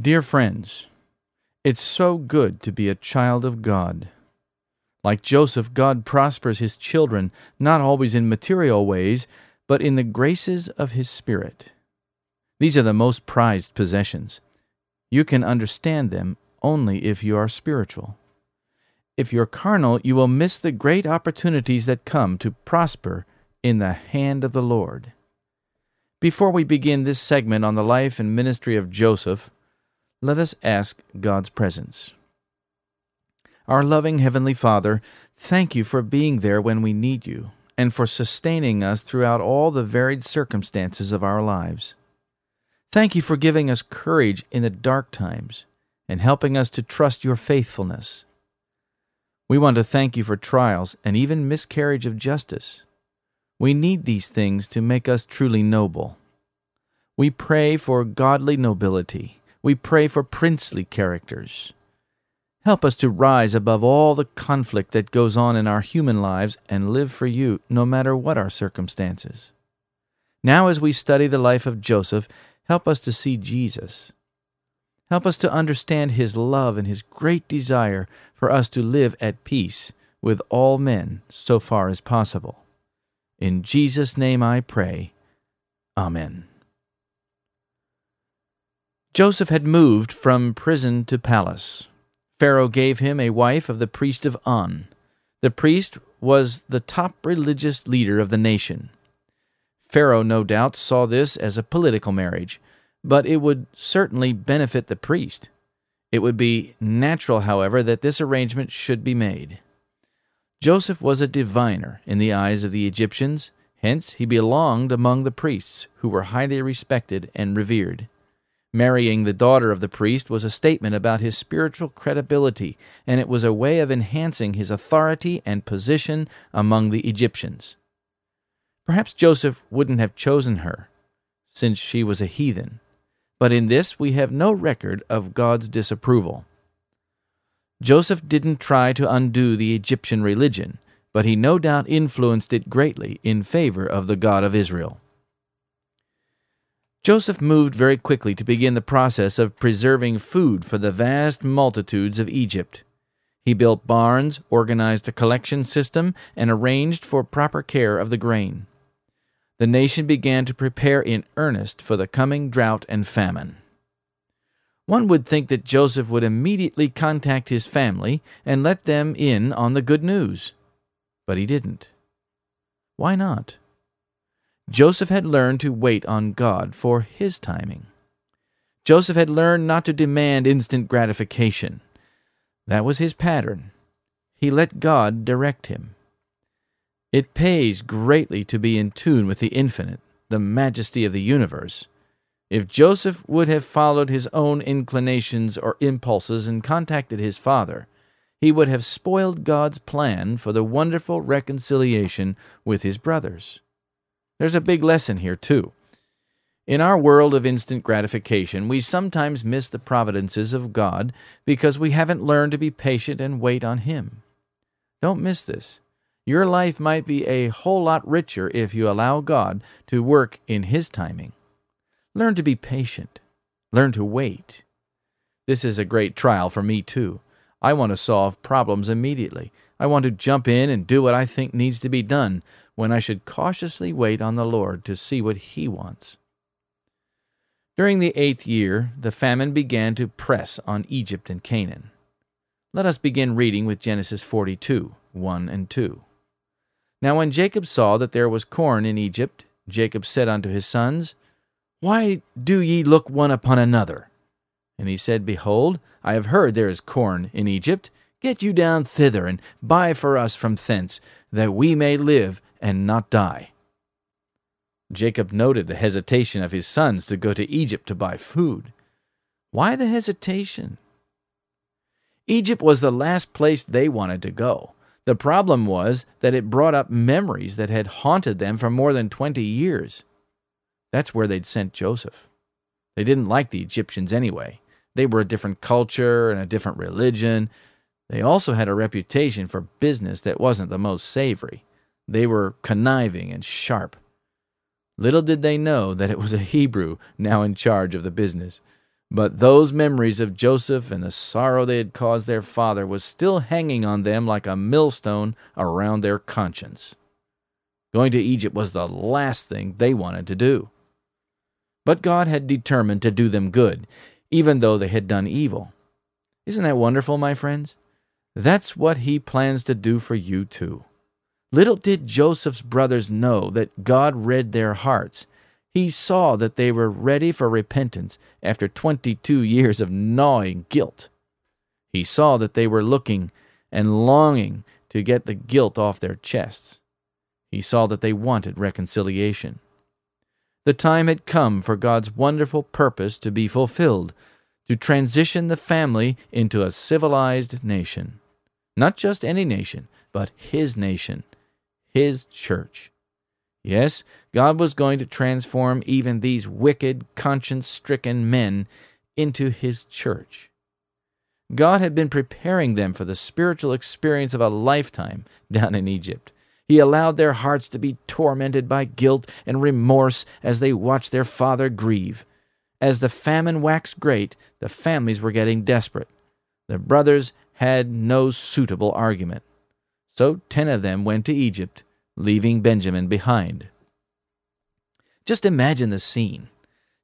Dear friends, it's so good to be a child of God. Like Joseph, God prospers his children not always in material ways, but in the graces of his Spirit. These are the most prized possessions. You can understand them only if you are spiritual. If you're carnal, you will miss the great opportunities that come to prosper in the hand of the Lord. Before we begin this segment on the life and ministry of Joseph, let us ask God's presence. Our loving Heavenly Father, thank you for being there when we need you and for sustaining us throughout all the varied circumstances of our lives. Thank you for giving us courage in the dark times and helping us to trust your faithfulness. We want to thank you for trials and even miscarriage of justice. We need these things to make us truly noble. We pray for godly nobility we pray for princely characters. Help us to rise above all the conflict that goes on in our human lives and live for you no matter what our circumstances. Now, as we study the life of Joseph, help us to see Jesus. Help us to understand his love and his great desire for us to live at peace with all men so far as possible. In Jesus' name I pray. Amen. Joseph had moved from prison to palace. Pharaoh gave him a wife of the priest of On. The priest was the top religious leader of the nation. Pharaoh, no doubt, saw this as a political marriage, but it would certainly benefit the priest. It would be natural, however, that this arrangement should be made. Joseph was a diviner in the eyes of the Egyptians, hence he belonged among the priests, who were highly respected and revered. Marrying the daughter of the priest was a statement about his spiritual credibility, and it was a way of enhancing his authority and position among the Egyptians. Perhaps Joseph wouldn't have chosen her, since she was a heathen, but in this we have no record of God's disapproval. Joseph didn't try to undo the Egyptian religion, but he no doubt influenced it greatly in favor of the God of Israel. Joseph moved very quickly to begin the process of preserving food for the vast multitudes of Egypt. He built barns, organized a collection system, and arranged for proper care of the grain. The nation began to prepare in earnest for the coming drought and famine. One would think that Joseph would immediately contact his family and let them in on the good news. But he didn't. Why not? Joseph had learned to wait on God for his timing. Joseph had learned not to demand instant gratification. That was his pattern. He let God direct him. It pays greatly to be in tune with the infinite, the majesty of the universe. If Joseph would have followed his own inclinations or impulses and contacted his father, he would have spoiled God's plan for the wonderful reconciliation with his brothers. There's a big lesson here, too. In our world of instant gratification, we sometimes miss the providences of God because we haven't learned to be patient and wait on Him. Don't miss this. Your life might be a whole lot richer if you allow God to work in His timing. Learn to be patient. Learn to wait. This is a great trial for me, too. I want to solve problems immediately. I want to jump in and do what I think needs to be done when I should cautiously wait on the Lord to see what He wants. During the eighth year, the famine began to press on Egypt and Canaan. Let us begin reading with Genesis 42 1 and 2. Now, when Jacob saw that there was corn in Egypt, Jacob said unto his sons, Why do ye look one upon another? And he said, Behold, I have heard there is corn in Egypt. Get you down thither, and buy for us from thence, that we may live and not die. Jacob noted the hesitation of his sons to go to Egypt to buy food. Why the hesitation? Egypt was the last place they wanted to go. The problem was that it brought up memories that had haunted them for more than twenty years. That's where they'd sent Joseph. They didn't like the Egyptians anyway. They were a different culture and a different religion. They also had a reputation for business that wasn't the most savory. They were conniving and sharp. Little did they know that it was a Hebrew now in charge of the business. But those memories of Joseph and the sorrow they had caused their father was still hanging on them like a millstone around their conscience. Going to Egypt was the last thing they wanted to do. But God had determined to do them good, even though they had done evil. Isn't that wonderful, my friends? That's what He plans to do for you, too. Little did Joseph's brothers know that God read their hearts. He saw that they were ready for repentance after twenty two years of gnawing guilt. He saw that they were looking and longing to get the guilt off their chests. He saw that they wanted reconciliation. The time had come for God's wonderful purpose to be fulfilled, to transition the family into a civilized nation. Not just any nation, but His nation, His church. Yes, God was going to transform even these wicked, conscience stricken men into His church. God had been preparing them for the spiritual experience of a lifetime down in Egypt. He allowed their hearts to be tormented by guilt and remorse as they watched their father grieve. As the famine waxed great, the families were getting desperate. The brothers had no suitable argument. So ten of them went to Egypt, leaving Benjamin behind. Just imagine the scene.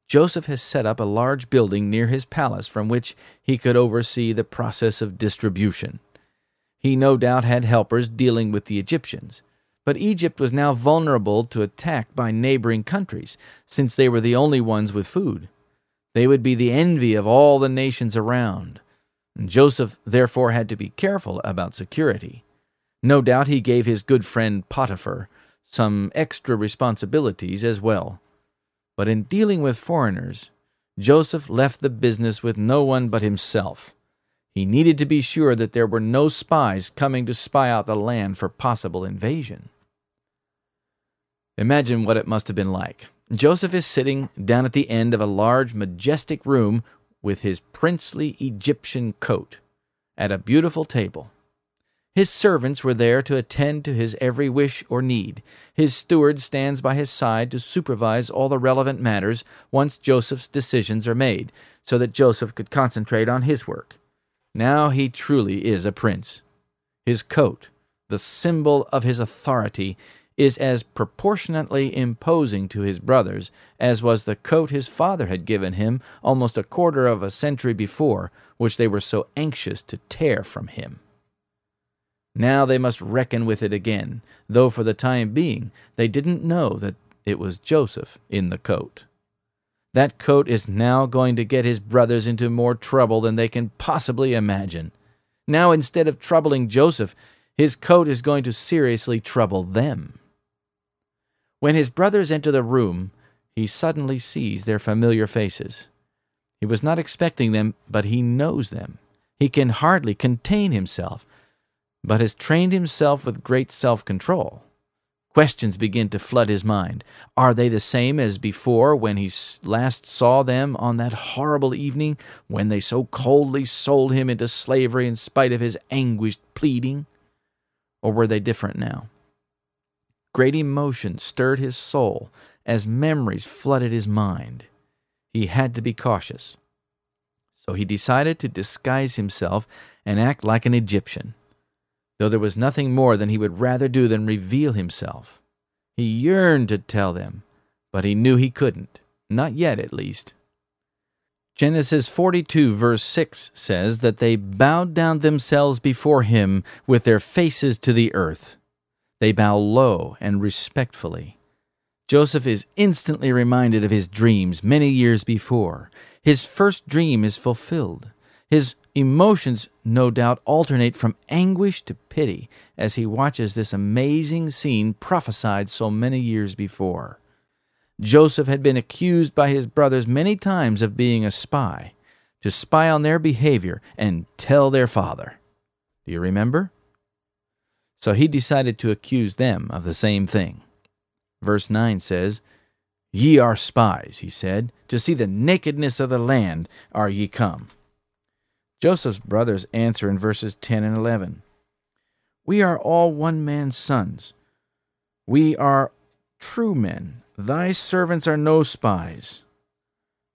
Joseph has set up a large building near his palace from which he could oversee the process of distribution. He no doubt had helpers dealing with the Egyptians. But Egypt was now vulnerable to attack by neighboring countries, since they were the only ones with food. They would be the envy of all the nations around. And Joseph therefore had to be careful about security. No doubt he gave his good friend Potiphar some extra responsibilities as well. But in dealing with foreigners, Joseph left the business with no one but himself. He needed to be sure that there were no spies coming to spy out the land for possible invasion. Imagine what it must have been like. Joseph is sitting down at the end of a large, majestic room with his princely Egyptian coat at a beautiful table. His servants were there to attend to his every wish or need. His steward stands by his side to supervise all the relevant matters once Joseph's decisions are made, so that Joseph could concentrate on his work. Now he truly is a prince. His coat, the symbol of his authority, is as proportionately imposing to his brothers as was the coat his father had given him almost a quarter of a century before, which they were so anxious to tear from him. Now they must reckon with it again, though for the time being they didn't know that it was Joseph in the coat. That coat is now going to get his brothers into more trouble than they can possibly imagine. Now, instead of troubling Joseph, his coat is going to seriously trouble them. When his brothers enter the room, he suddenly sees their familiar faces. He was not expecting them, but he knows them. He can hardly contain himself, but has trained himself with great self control. Questions begin to flood his mind. Are they the same as before when he last saw them on that horrible evening when they so coldly sold him into slavery in spite of his anguished pleading? Or were they different now? Great emotion stirred his soul as memories flooded his mind. He had to be cautious. So he decided to disguise himself and act like an Egyptian, though there was nothing more than he would rather do than reveal himself. He yearned to tell them, but he knew he couldn't, not yet at least. Genesis 42, verse 6 says that they bowed down themselves before him with their faces to the earth. They bow low and respectfully. Joseph is instantly reminded of his dreams many years before. His first dream is fulfilled. His emotions, no doubt, alternate from anguish to pity as he watches this amazing scene prophesied so many years before. Joseph had been accused by his brothers many times of being a spy, to spy on their behavior and tell their father. Do you remember? So he decided to accuse them of the same thing. Verse 9 says, Ye are spies, he said, to see the nakedness of the land are ye come. Joseph's brothers answer in verses 10 and 11 We are all one man's sons. We are true men. Thy servants are no spies.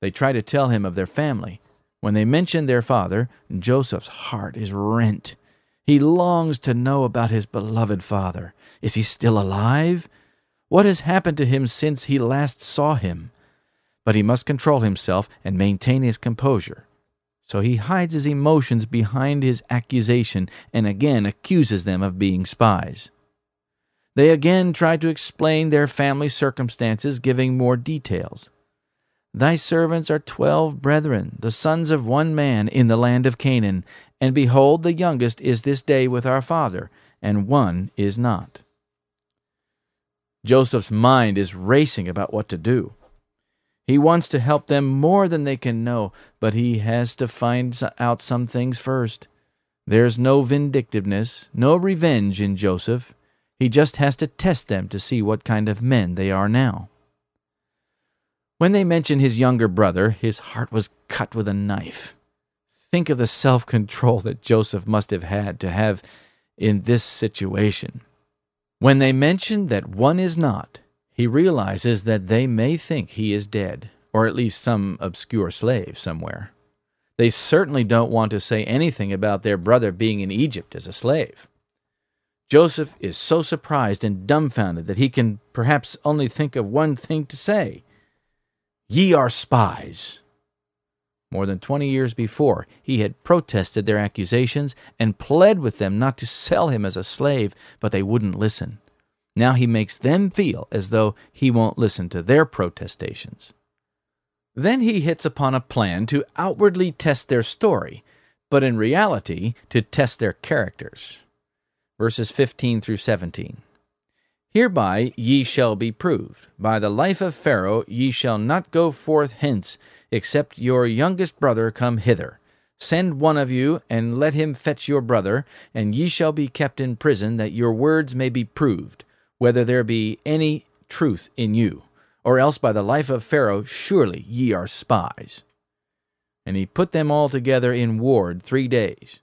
They try to tell him of their family. When they mention their father, Joseph's heart is rent. He longs to know about his beloved father. Is he still alive? What has happened to him since he last saw him? But he must control himself and maintain his composure. So he hides his emotions behind his accusation and again accuses them of being spies. They again try to explain their family circumstances, giving more details. Thy servants are twelve brethren, the sons of one man in the land of Canaan, and behold, the youngest is this day with our father, and one is not. Joseph's mind is racing about what to do. He wants to help them more than they can know, but he has to find out some things first. There's no vindictiveness, no revenge in Joseph. He just has to test them to see what kind of men they are now. When they mentioned his younger brother, his heart was cut with a knife. Think of the self control that Joseph must have had to have in this situation. When they mention that one is not, he realizes that they may think he is dead, or at least some obscure slave somewhere. They certainly don't want to say anything about their brother being in Egypt as a slave. Joseph is so surprised and dumbfounded that he can perhaps only think of one thing to say Ye are spies. More than twenty years before, he had protested their accusations and pled with them not to sell him as a slave, but they wouldn't listen. Now he makes them feel as though he won't listen to their protestations. Then he hits upon a plan to outwardly test their story, but in reality to test their characters. Verses 15 through 17. Hereby ye shall be proved. By the life of Pharaoh ye shall not go forth hence, except your youngest brother come hither. Send one of you, and let him fetch your brother, and ye shall be kept in prison, that your words may be proved, whether there be any truth in you, or else by the life of Pharaoh, surely ye are spies. And he put them all together in ward three days.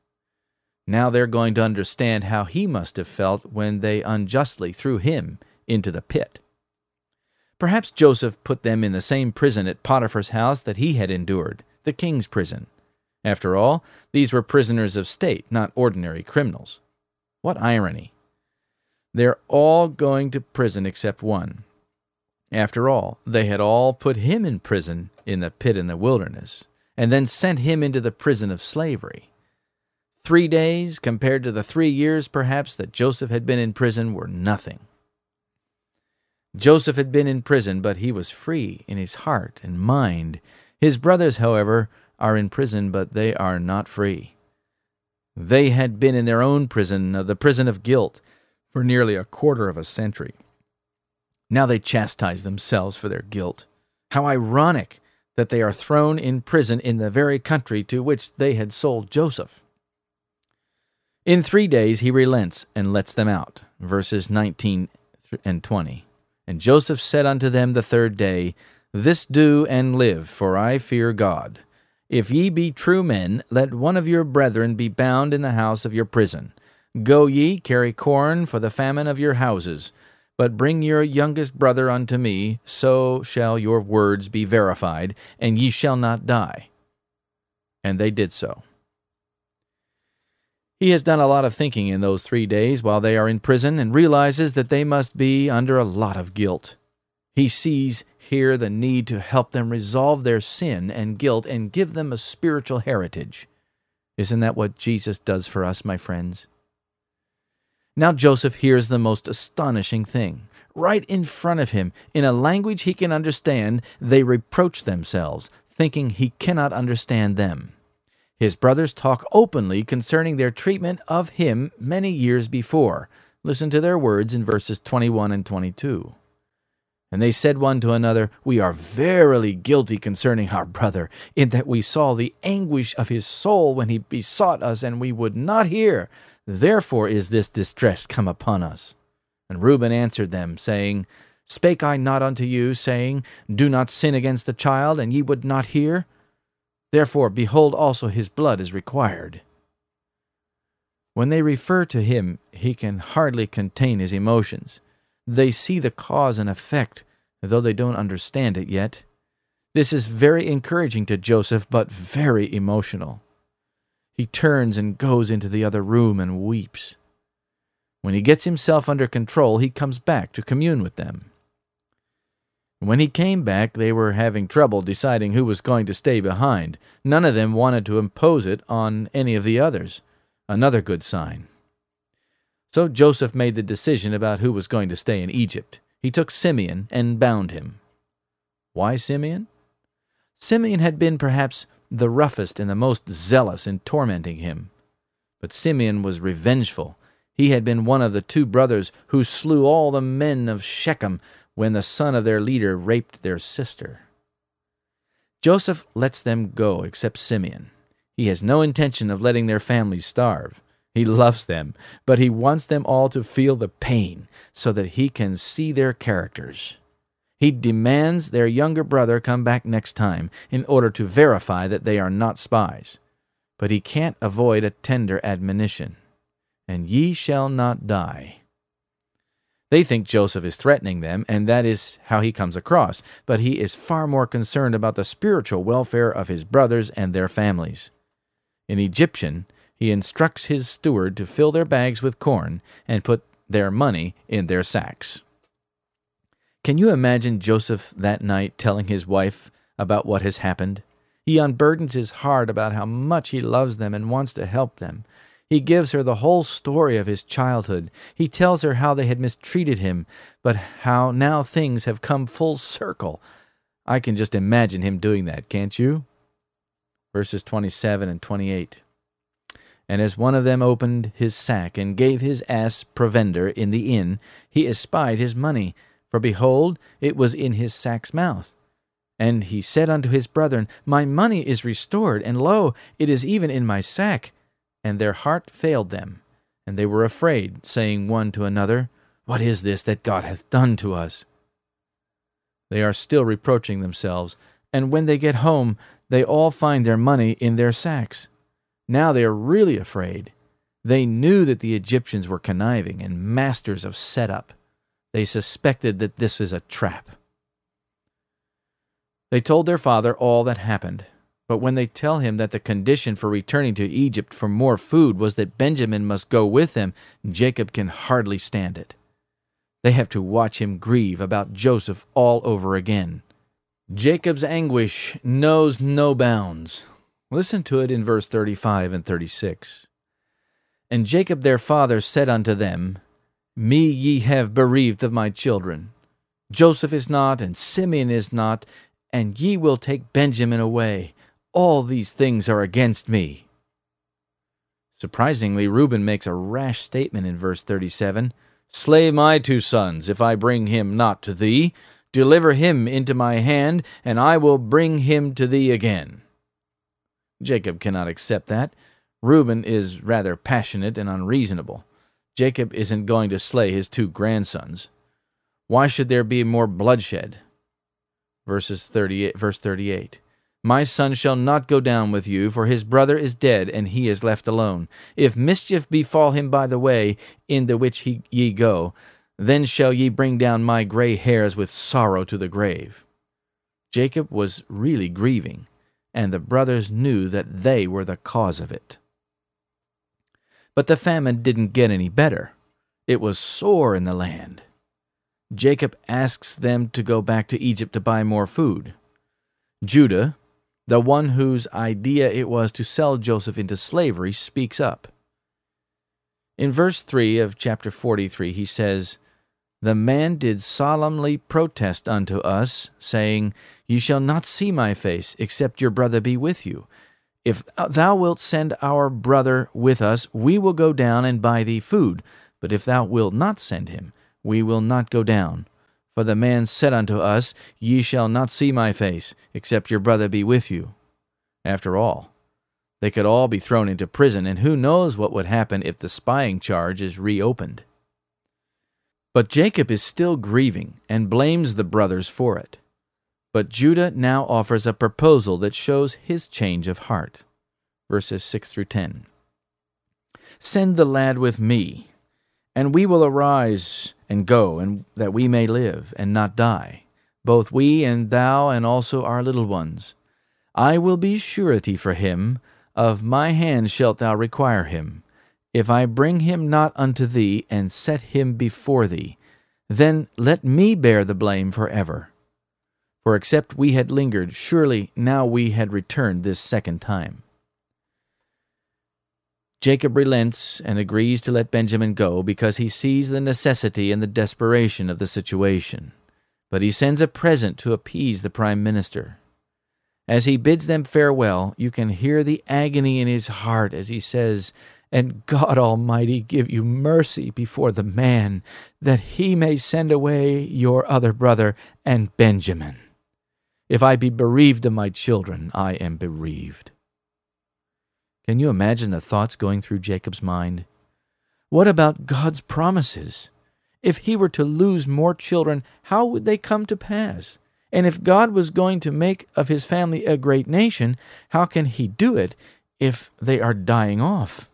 Now they're going to understand how he must have felt when they unjustly threw him into the pit. Perhaps Joseph put them in the same prison at Potiphar's house that he had endured, the king's prison. After all, these were prisoners of state, not ordinary criminals. What irony! They're all going to prison except one. After all, they had all put him in prison in the pit in the wilderness, and then sent him into the prison of slavery. Three days, compared to the three years perhaps that Joseph had been in prison, were nothing. Joseph had been in prison, but he was free in his heart and mind. His brothers, however, are in prison, but they are not free. They had been in their own prison, uh, the prison of guilt, for nearly a quarter of a century. Now they chastise themselves for their guilt. How ironic that they are thrown in prison in the very country to which they had sold Joseph. In three days he relents and lets them out. Verses 19 and 20. And Joseph said unto them the third day, This do and live, for I fear God. If ye be true men, let one of your brethren be bound in the house of your prison. Go ye, carry corn for the famine of your houses. But bring your youngest brother unto me, so shall your words be verified, and ye shall not die. And they did so. He has done a lot of thinking in those three days while they are in prison and realizes that they must be under a lot of guilt. He sees here the need to help them resolve their sin and guilt and give them a spiritual heritage. Isn't that what Jesus does for us, my friends? Now Joseph hears the most astonishing thing. Right in front of him, in a language he can understand, they reproach themselves, thinking he cannot understand them. His brothers talk openly concerning their treatment of him many years before. Listen to their words in verses 21 and 22. And they said one to another, We are verily guilty concerning our brother, in that we saw the anguish of his soul when he besought us, and we would not hear. Therefore is this distress come upon us. And Reuben answered them, saying, Spake I not unto you, saying, Do not sin against the child, and ye would not hear? Therefore, behold, also his blood is required. When they refer to him, he can hardly contain his emotions. They see the cause and effect, though they don't understand it yet. This is very encouraging to Joseph, but very emotional. He turns and goes into the other room and weeps. When he gets himself under control, he comes back to commune with them. When he came back, they were having trouble deciding who was going to stay behind. None of them wanted to impose it on any of the others. Another good sign. So Joseph made the decision about who was going to stay in Egypt. He took Simeon and bound him. Why Simeon? Simeon had been perhaps the roughest and the most zealous in tormenting him. But Simeon was revengeful. He had been one of the two brothers who slew all the men of Shechem when the son of their leader raped their sister. Joseph lets them go except Simeon. He has no intention of letting their families starve. He loves them, but he wants them all to feel the pain so that he can see their characters. He demands their younger brother come back next time in order to verify that they are not spies. But he can't avoid a tender admonition And ye shall not die. They think Joseph is threatening them, and that is how he comes across, but he is far more concerned about the spiritual welfare of his brothers and their families. In Egyptian, he instructs his steward to fill their bags with corn and put their money in their sacks. Can you imagine Joseph that night telling his wife about what has happened? He unburdens his heart about how much he loves them and wants to help them. He gives her the whole story of his childhood. He tells her how they had mistreated him, but how now things have come full circle. I can just imagine him doing that, can't you? Verses 27 and 28. And as one of them opened his sack and gave his ass provender in the inn, he espied his money, for behold, it was in his sack's mouth. And he said unto his brethren, My money is restored, and lo, it is even in my sack. And their heart failed them, and they were afraid, saying one to another, What is this that God hath done to us? They are still reproaching themselves, and when they get home, they all find their money in their sacks. Now they are really afraid. They knew that the Egyptians were conniving and masters of setup. They suspected that this is a trap. They told their father all that happened. But when they tell him that the condition for returning to Egypt for more food was that Benjamin must go with them, Jacob can hardly stand it. They have to watch him grieve about Joseph all over again. Jacob's anguish knows no bounds. Listen to it in verse 35 and 36. And Jacob their father said unto them, Me ye have bereaved of my children. Joseph is not, and Simeon is not, and ye will take Benjamin away. All these things are against me. Surprisingly, Reuben makes a rash statement in verse 37 Slay my two sons, if I bring him not to thee. Deliver him into my hand, and I will bring him to thee again. Jacob cannot accept that. Reuben is rather passionate and unreasonable. Jacob isn't going to slay his two grandsons. Why should there be more bloodshed? Verses 38, verse 38. My son shall not go down with you, for his brother is dead, and he is left alone. If mischief befall him by the way in the which he, ye go, then shall ye bring down my gray hairs with sorrow to the grave. Jacob was really grieving and the brothers knew that they were the cause of it. But the famine didn't get any better. It was sore in the land. Jacob asks them to go back to Egypt to buy more food. Judah, the one whose idea it was to sell Joseph into slavery, speaks up. In verse 3 of chapter 43, he says, The man did solemnly protest unto us, saying, Ye shall not see my face, except your brother be with you. If thou wilt send our brother with us, we will go down and buy thee food. But if thou wilt not send him, we will not go down. For the man said unto us, Ye shall not see my face, except your brother be with you. After all, they could all be thrown into prison, and who knows what would happen if the spying charge is reopened. But Jacob is still grieving and blames the brothers for it. But Judah now offers a proposal that shows his change of heart. Verses 6 through 10. Send the lad with me, and we will arise and go, and that we may live and not die, both we and thou and also our little ones. I will be surety for him, of my hand shalt thou require him. If I bring him not unto thee, and set him before thee, then let me bear the blame for ever. For except we had lingered, surely now we had returned this second time. Jacob relents and agrees to let Benjamin go because he sees the necessity and the desperation of the situation. But he sends a present to appease the prime minister. As he bids them farewell, you can hear the agony in his heart as he says, And God Almighty give you mercy before the man, that he may send away your other brother and Benjamin. If I be bereaved of my children, I am bereaved. Can you imagine the thoughts going through Jacob's mind? What about God's promises? If he were to lose more children, how would they come to pass? And if God was going to make of his family a great nation, how can he do it if they are dying off?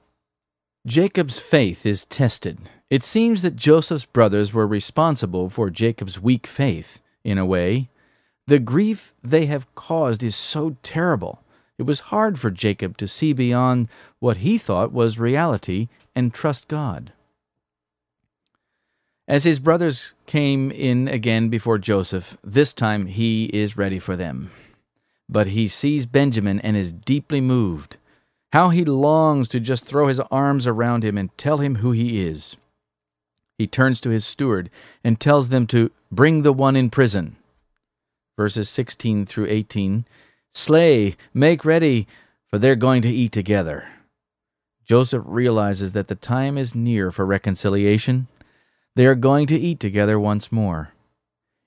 Jacob's faith is tested. It seems that Joseph's brothers were responsible for Jacob's weak faith, in a way. The grief they have caused is so terrible. It was hard for Jacob to see beyond what he thought was reality and trust God. As his brothers came in again before Joseph, this time he is ready for them. But he sees Benjamin and is deeply moved. How he longs to just throw his arms around him and tell him who he is. He turns to his steward and tells them to bring the one in prison. Verses 16 through 18 Slay, make ready, for they're going to eat together. Joseph realizes that the time is near for reconciliation they are going to eat together once more.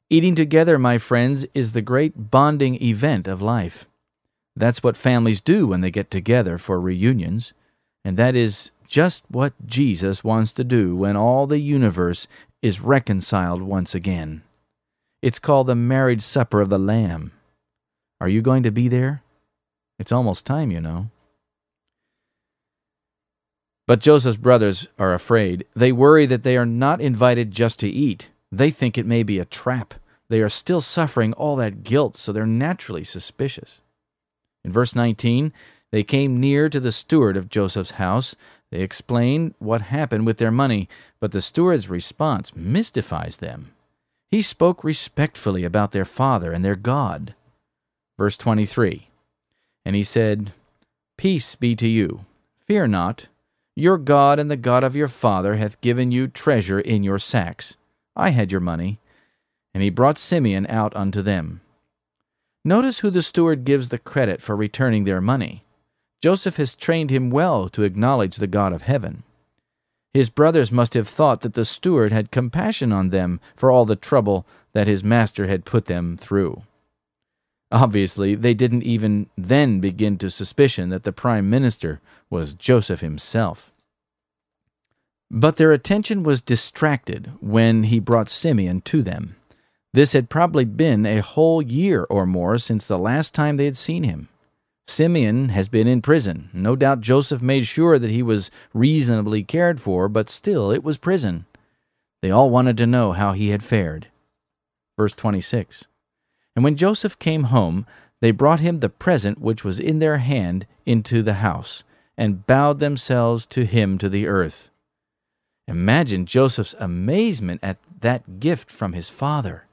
Eating together, my friends, is the great bonding event of life. That's what families do when they get together for reunions, and that is just what Jesus wants to do when all the universe is reconciled once again. It's called the marriage supper of the Lamb. Are you going to be there? It's almost time, you know. But Joseph's brothers are afraid. They worry that they are not invited just to eat. They think it may be a trap. They are still suffering all that guilt, so they're naturally suspicious. In verse 19, they came near to the steward of Joseph's house. They explained what happened with their money, but the steward's response mystifies them. He spoke respectfully about their father and their God. Verse 23 And he said, Peace be to you. Fear not. Your God and the God of your father hath given you treasure in your sacks. I had your money. And he brought Simeon out unto them. Notice who the steward gives the credit for returning their money. Joseph has trained him well to acknowledge the God of heaven. His brothers must have thought that the steward had compassion on them for all the trouble that his master had put them through. Obviously, they didn't even then begin to suspicion that the prime minister was Joseph himself. But their attention was distracted when he brought Simeon to them. This had probably been a whole year or more since the last time they had seen him. Simeon has been in prison. No doubt Joseph made sure that he was reasonably cared for, but still it was prison. They all wanted to know how he had fared. Verse 26 and when Joseph came home, they brought him the present which was in their hand into the house, and bowed themselves to him to the earth. Imagine Joseph's amazement at that gift from his father.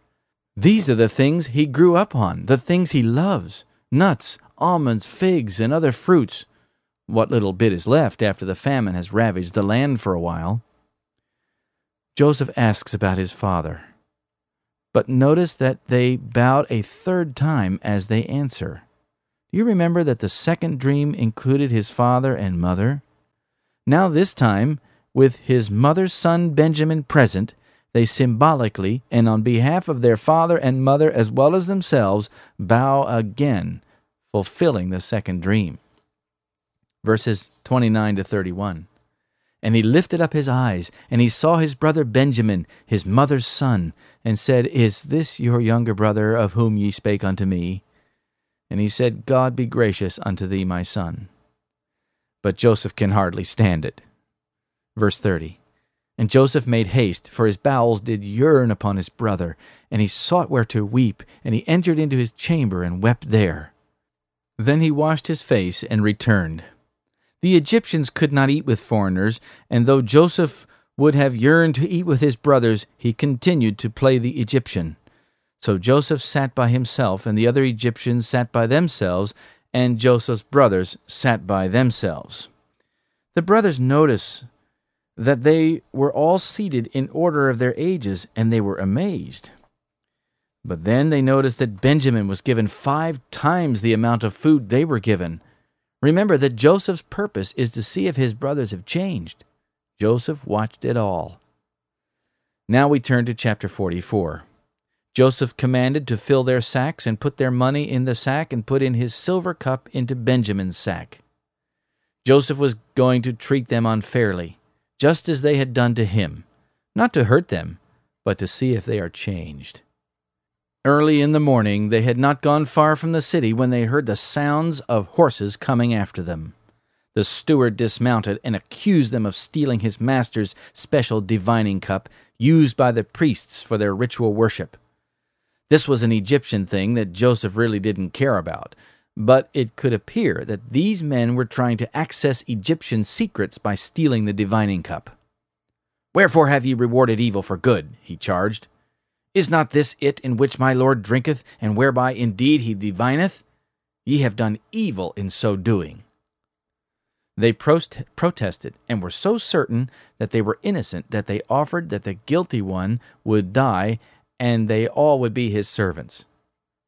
These are the things he grew up on, the things he loves nuts, almonds, figs, and other fruits. What little bit is left after the famine has ravaged the land for a while. Joseph asks about his father. But notice that they bowed a third time as they answer. Do you remember that the second dream included his father and mother? Now, this time, with his mother's son Benjamin present, they symbolically and on behalf of their father and mother as well as themselves bow again, fulfilling the second dream. Verses 29 to 31. And he lifted up his eyes, and he saw his brother Benjamin, his mother's son, and said, Is this your younger brother of whom ye spake unto me? And he said, God be gracious unto thee, my son. But Joseph can hardly stand it. Verse 30. And Joseph made haste, for his bowels did yearn upon his brother, and he sought where to weep, and he entered into his chamber and wept there. Then he washed his face and returned. The Egyptians could not eat with foreigners, and though Joseph would have yearned to eat with his brothers, he continued to play the Egyptian. So Joseph sat by himself, and the other Egyptians sat by themselves, and Joseph's brothers sat by themselves. The brothers noticed that they were all seated in order of their ages, and they were amazed. But then they noticed that Benjamin was given five times the amount of food they were given. Remember that Joseph's purpose is to see if his brothers have changed. Joseph watched it all. Now we turn to chapter 44. Joseph commanded to fill their sacks and put their money in the sack and put in his silver cup into Benjamin's sack. Joseph was going to treat them unfairly, just as they had done to him, not to hurt them, but to see if they are changed. Early in the morning, they had not gone far from the city when they heard the sounds of horses coming after them. The steward dismounted and accused them of stealing his master's special divining cup used by the priests for their ritual worship. This was an Egyptian thing that Joseph really didn't care about, but it could appear that these men were trying to access Egyptian secrets by stealing the divining cup. Wherefore have ye rewarded evil for good? he charged. Is not this it in which my Lord drinketh, and whereby indeed he divineth? Ye have done evil in so doing. They prost- protested, and were so certain that they were innocent that they offered that the guilty one would die, and they all would be his servants.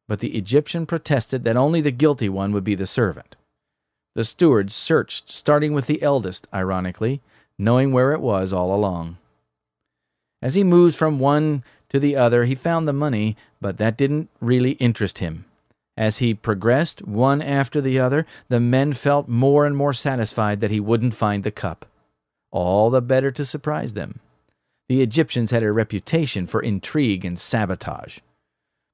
But the Egyptian protested that only the guilty one would be the servant. The steward searched, starting with the eldest, ironically, knowing where it was all along. As he moves from one to the other, he found the money, but that didn't really interest him. As he progressed, one after the other, the men felt more and more satisfied that he wouldn't find the cup. All the better to surprise them. The Egyptians had a reputation for intrigue and sabotage.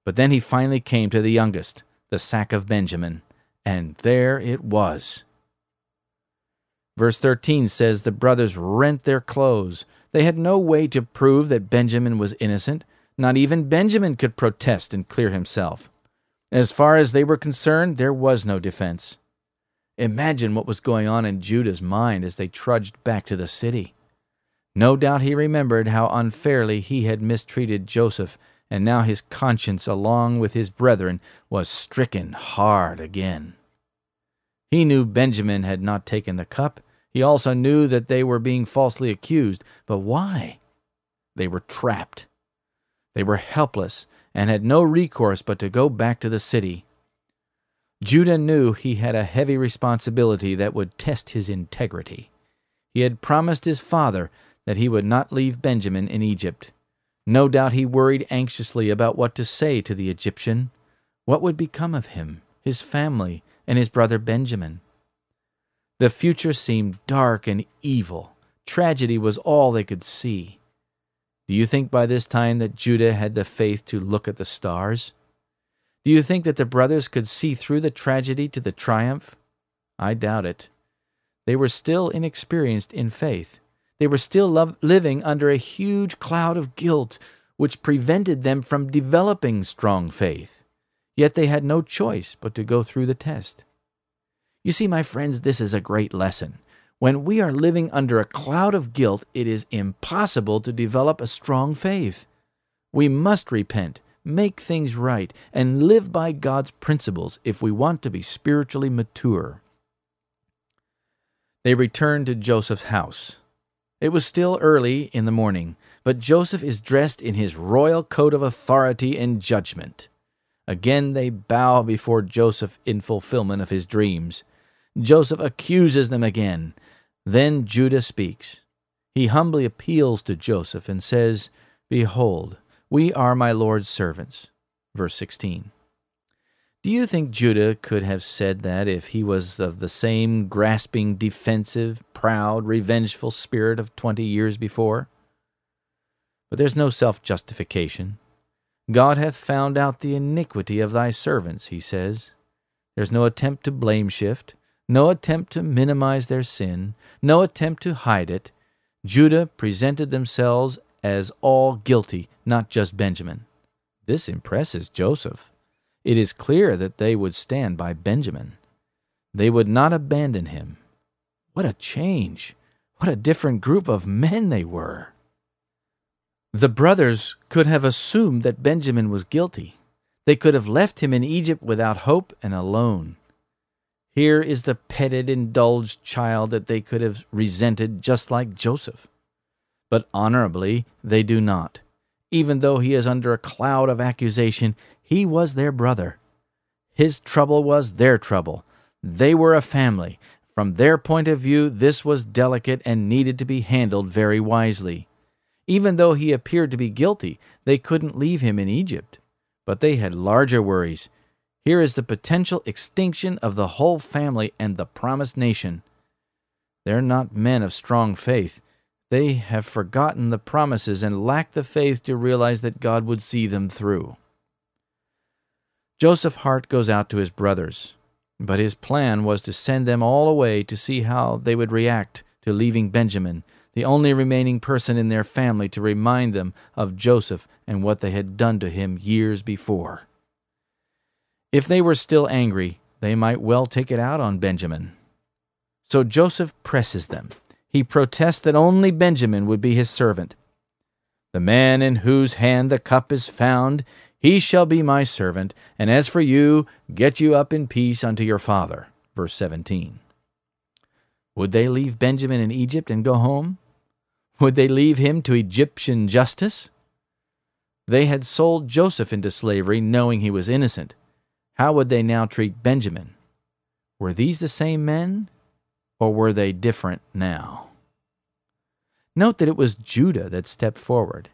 But then he finally came to the youngest, the sack of Benjamin, and there it was. Verse 13 says the brothers rent their clothes. They had no way to prove that Benjamin was innocent. Not even Benjamin could protest and clear himself. As far as they were concerned, there was no defense. Imagine what was going on in Judah's mind as they trudged back to the city. No doubt he remembered how unfairly he had mistreated Joseph, and now his conscience, along with his brethren, was stricken hard again. He knew Benjamin had not taken the cup. He also knew that they were being falsely accused. But why? They were trapped. They were helpless and had no recourse but to go back to the city. Judah knew he had a heavy responsibility that would test his integrity. He had promised his father that he would not leave Benjamin in Egypt. No doubt he worried anxiously about what to say to the Egyptian. What would become of him, his family, and his brother Benjamin. The future seemed dark and evil. Tragedy was all they could see. Do you think by this time that Judah had the faith to look at the stars? Do you think that the brothers could see through the tragedy to the triumph? I doubt it. They were still inexperienced in faith. They were still lo- living under a huge cloud of guilt which prevented them from developing strong faith. Yet they had no choice but to go through the test. You see, my friends, this is a great lesson. When we are living under a cloud of guilt, it is impossible to develop a strong faith. We must repent, make things right, and live by God's principles if we want to be spiritually mature. They returned to Joseph's house. It was still early in the morning, but Joseph is dressed in his royal coat of authority and judgment. Again they bow before Joseph in fulfillment of his dreams. Joseph accuses them again. Then Judah speaks. He humbly appeals to Joseph and says, Behold, we are my Lord's servants. Verse 16. Do you think Judah could have said that if he was of the same grasping, defensive, proud, revengeful spirit of twenty years before? But there's no self justification. God hath found out the iniquity of thy servants, he says. There's no attempt to blame shift, no attempt to minimize their sin, no attempt to hide it. Judah presented themselves as all guilty, not just Benjamin. This impresses Joseph. It is clear that they would stand by Benjamin. They would not abandon him. What a change! What a different group of men they were! The brothers could have assumed that Benjamin was guilty. They could have left him in Egypt without hope and alone. Here is the petted, indulged child that they could have resented just like Joseph. But honorably, they do not. Even though he is under a cloud of accusation, he was their brother. His trouble was their trouble. They were a family. From their point of view, this was delicate and needed to be handled very wisely. Even though he appeared to be guilty, they couldn't leave him in Egypt. But they had larger worries. Here is the potential extinction of the whole family and the promised nation. They're not men of strong faith. They have forgotten the promises and lack the faith to realize that God would see them through. Joseph heart goes out to his brothers, but his plan was to send them all away to see how they would react to leaving Benjamin, the only remaining person in their family to remind them of Joseph and what they had done to him years before. If they were still angry, they might well take it out on Benjamin. So Joseph presses them. He protests that only Benjamin would be his servant. The man in whose hand the cup is found, he shall be my servant, and as for you, get you up in peace unto your father. Verse 17. Would they leave Benjamin in Egypt and go home? Would they leave him to Egyptian justice? They had sold Joseph into slavery knowing he was innocent. How would they now treat Benjamin? Were these the same men, or were they different now? Note that it was Judah that stepped forward.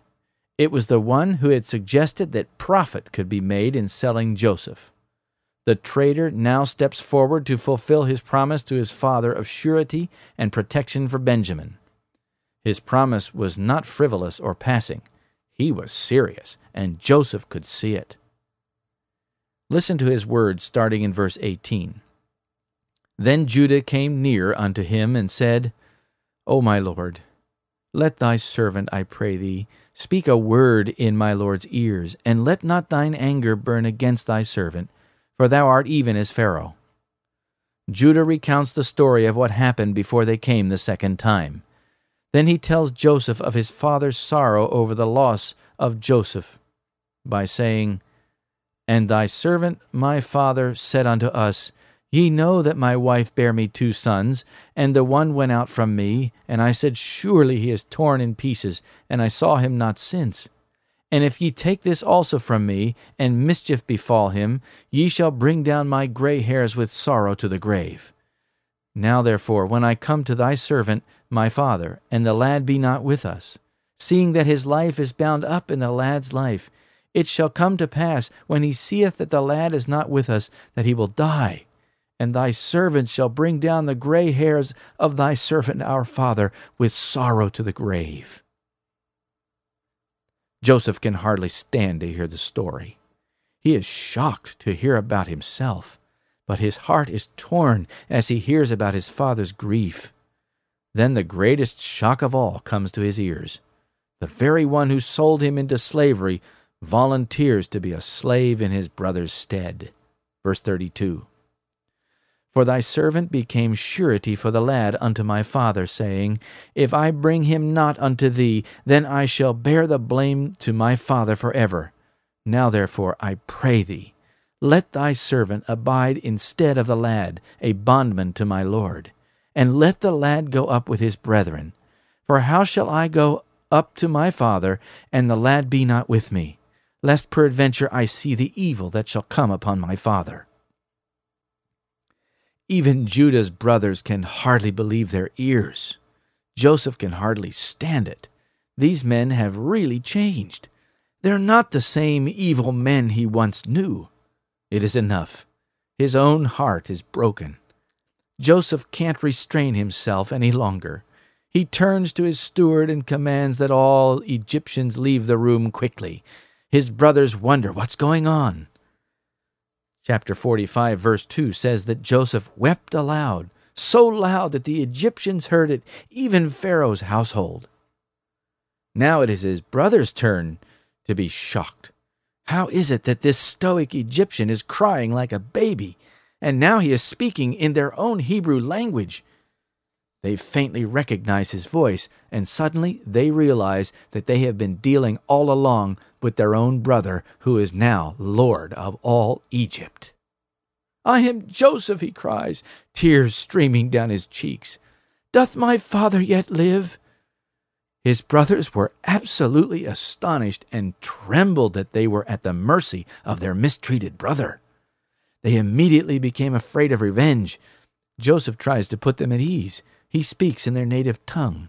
It was the one who had suggested that profit could be made in selling Joseph. The trader now steps forward to fulfill his promise to his father of surety and protection for Benjamin. His promise was not frivolous or passing. He was serious, and Joseph could see it. Listen to his words starting in verse 18. Then Judah came near unto him and said, O my lord, let thy servant, I pray thee, Speak a word in my Lord's ears, and let not thine anger burn against thy servant, for thou art even as Pharaoh. Judah recounts the story of what happened before they came the second time. Then he tells Joseph of his father's sorrow over the loss of Joseph by saying, And thy servant my father said unto us, Ye know that my wife bare me two sons, and the one went out from me, and I said, Surely he is torn in pieces, and I saw him not since. And if ye take this also from me, and mischief befall him, ye shall bring down my gray hairs with sorrow to the grave. Now therefore, when I come to thy servant, my father, and the lad be not with us, seeing that his life is bound up in the lad's life, it shall come to pass, when he seeth that the lad is not with us, that he will die and thy servants shall bring down the gray hairs of thy servant our father with sorrow to the grave. Joseph can hardly stand to hear the story. He is shocked to hear about himself, but his heart is torn as he hears about his father's grief. Then the greatest shock of all comes to his ears. The very one who sold him into slavery volunteers to be a slave in his brother's stead. Verse 32. For thy servant became surety for the lad unto my father, saying, If I bring him not unto thee, then I shall bear the blame to my father for ever. Now therefore I pray thee, let thy servant abide instead of the lad, a bondman to my lord, and let the lad go up with his brethren. For how shall I go up to my father, and the lad be not with me, lest peradventure I see the evil that shall come upon my father? Even Judah's brothers can hardly believe their ears. Joseph can hardly stand it. These men have really changed. They're not the same evil men he once knew. It is enough. His own heart is broken. Joseph can't restrain himself any longer. He turns to his steward and commands that all Egyptians leave the room quickly. His brothers wonder what's going on. Chapter 45, verse 2 says that Joseph wept aloud, so loud that the Egyptians heard it, even Pharaoh's household. Now it is his brother's turn to be shocked. How is it that this stoic Egyptian is crying like a baby, and now he is speaking in their own Hebrew language? They faintly recognize his voice, and suddenly they realize that they have been dealing all along with their own brother, who is now Lord of all Egypt. I am Joseph, he cries, tears streaming down his cheeks. Doth my father yet live? His brothers were absolutely astonished and trembled that they were at the mercy of their mistreated brother. They immediately became afraid of revenge. Joseph tries to put them at ease. He speaks in their native tongue.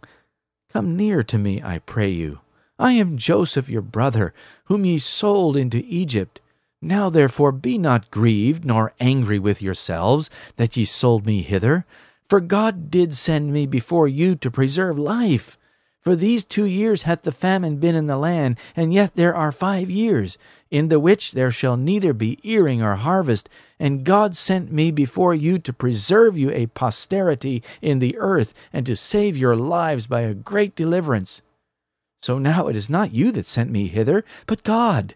Come near to me, I pray you. I am Joseph your brother, whom ye sold into Egypt. Now therefore be not grieved, nor angry with yourselves, that ye sold me hither. For God did send me before you to preserve life. For these two years hath the famine been in the land, and yet there are five years, in the which there shall neither be earing or harvest. And God sent me before you to preserve you a posterity in the earth, and to save your lives by a great deliverance. So now it is not you that sent me hither, but God.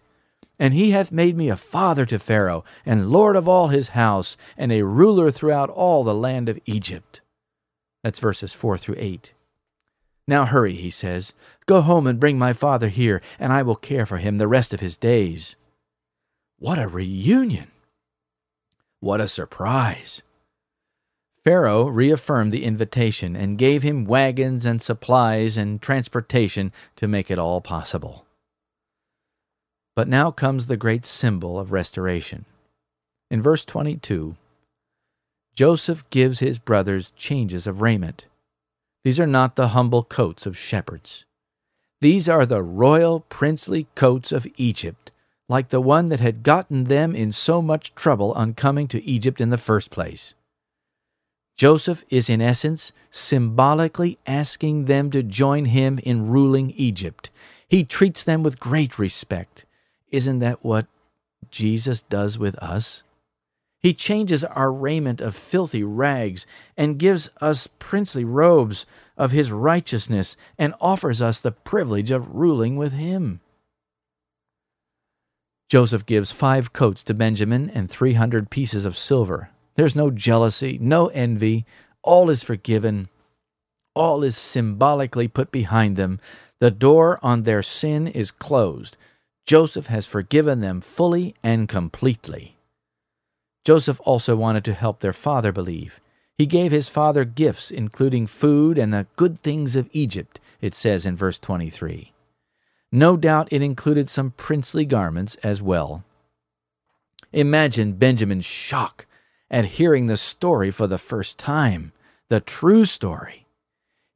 And he hath made me a father to Pharaoh, and lord of all his house, and a ruler throughout all the land of Egypt. That's verses 4 through 8. Now hurry, he says. Go home and bring my father here, and I will care for him the rest of his days. What a reunion! What a surprise! Pharaoh reaffirmed the invitation and gave him wagons and supplies and transportation to make it all possible. But now comes the great symbol of restoration. In verse 22, Joseph gives his brothers changes of raiment. These are not the humble coats of shepherds. These are the royal princely coats of Egypt, like the one that had gotten them in so much trouble on coming to Egypt in the first place. Joseph is in essence symbolically asking them to join him in ruling Egypt. He treats them with great respect. Isn't that what Jesus does with us? He changes our raiment of filthy rags and gives us princely robes of his righteousness and offers us the privilege of ruling with him. Joseph gives five coats to Benjamin and three hundred pieces of silver. There's no jealousy, no envy. All is forgiven. All is symbolically put behind them. The door on their sin is closed. Joseph has forgiven them fully and completely. Joseph also wanted to help their father believe. He gave his father gifts, including food and the good things of Egypt, it says in verse 23. No doubt it included some princely garments as well. Imagine Benjamin's shock at hearing the story for the first time, the true story.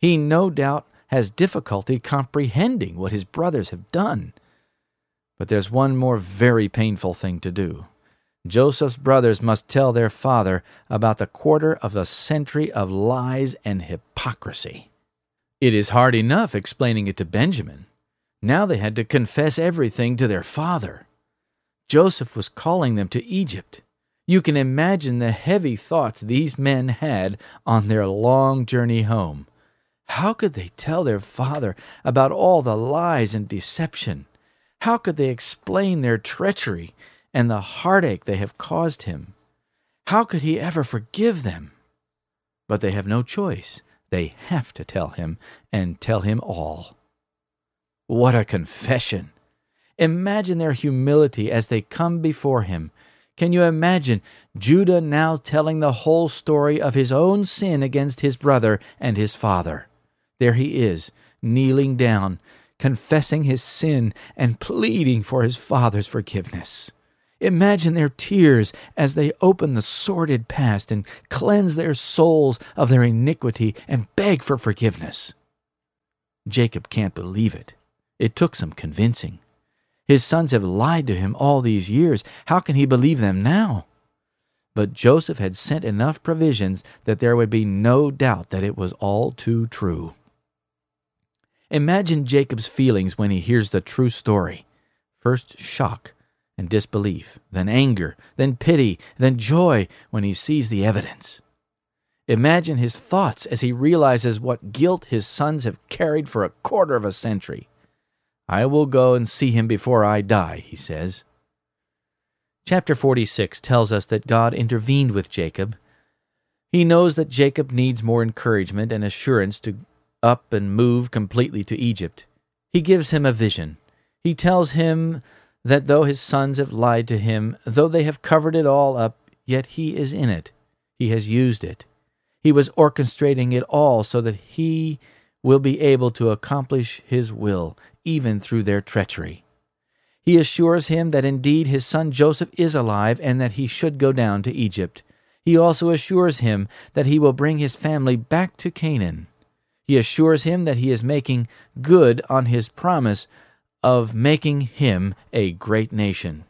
He no doubt has difficulty comprehending what his brothers have done. But there's one more very painful thing to do. Joseph's brothers must tell their father about the quarter of a century of lies and hypocrisy. It is hard enough explaining it to Benjamin. Now they had to confess everything to their father. Joseph was calling them to Egypt. You can imagine the heavy thoughts these men had on their long journey home. How could they tell their father about all the lies and deception? How could they explain their treachery and the heartache they have caused him. How could he ever forgive them? But they have no choice. They have to tell him, and tell him all. What a confession! Imagine their humility as they come before him. Can you imagine Judah now telling the whole story of his own sin against his brother and his father? There he is, kneeling down, confessing his sin and pleading for his father's forgiveness. Imagine their tears as they open the sordid past and cleanse their souls of their iniquity and beg for forgiveness. Jacob can't believe it. It took some convincing. His sons have lied to him all these years. How can he believe them now? But Joseph had sent enough provisions that there would be no doubt that it was all too true. Imagine Jacob's feelings when he hears the true story. First shock and disbelief, then anger, then pity, then joy when he sees the evidence. Imagine his thoughts as he realizes what guilt his sons have carried for a quarter of a century. I will go and see him before I die, he says. Chapter 46 tells us that God intervened with Jacob. He knows that Jacob needs more encouragement and assurance to up and move completely to Egypt. He gives him a vision. He tells him that though his sons have lied to him, though they have covered it all up, yet he is in it. He has used it. He was orchestrating it all so that he will be able to accomplish his will, even through their treachery. He assures him that indeed his son Joseph is alive and that he should go down to Egypt. He also assures him that he will bring his family back to Canaan. He assures him that he is making good on his promise of making him a great nation.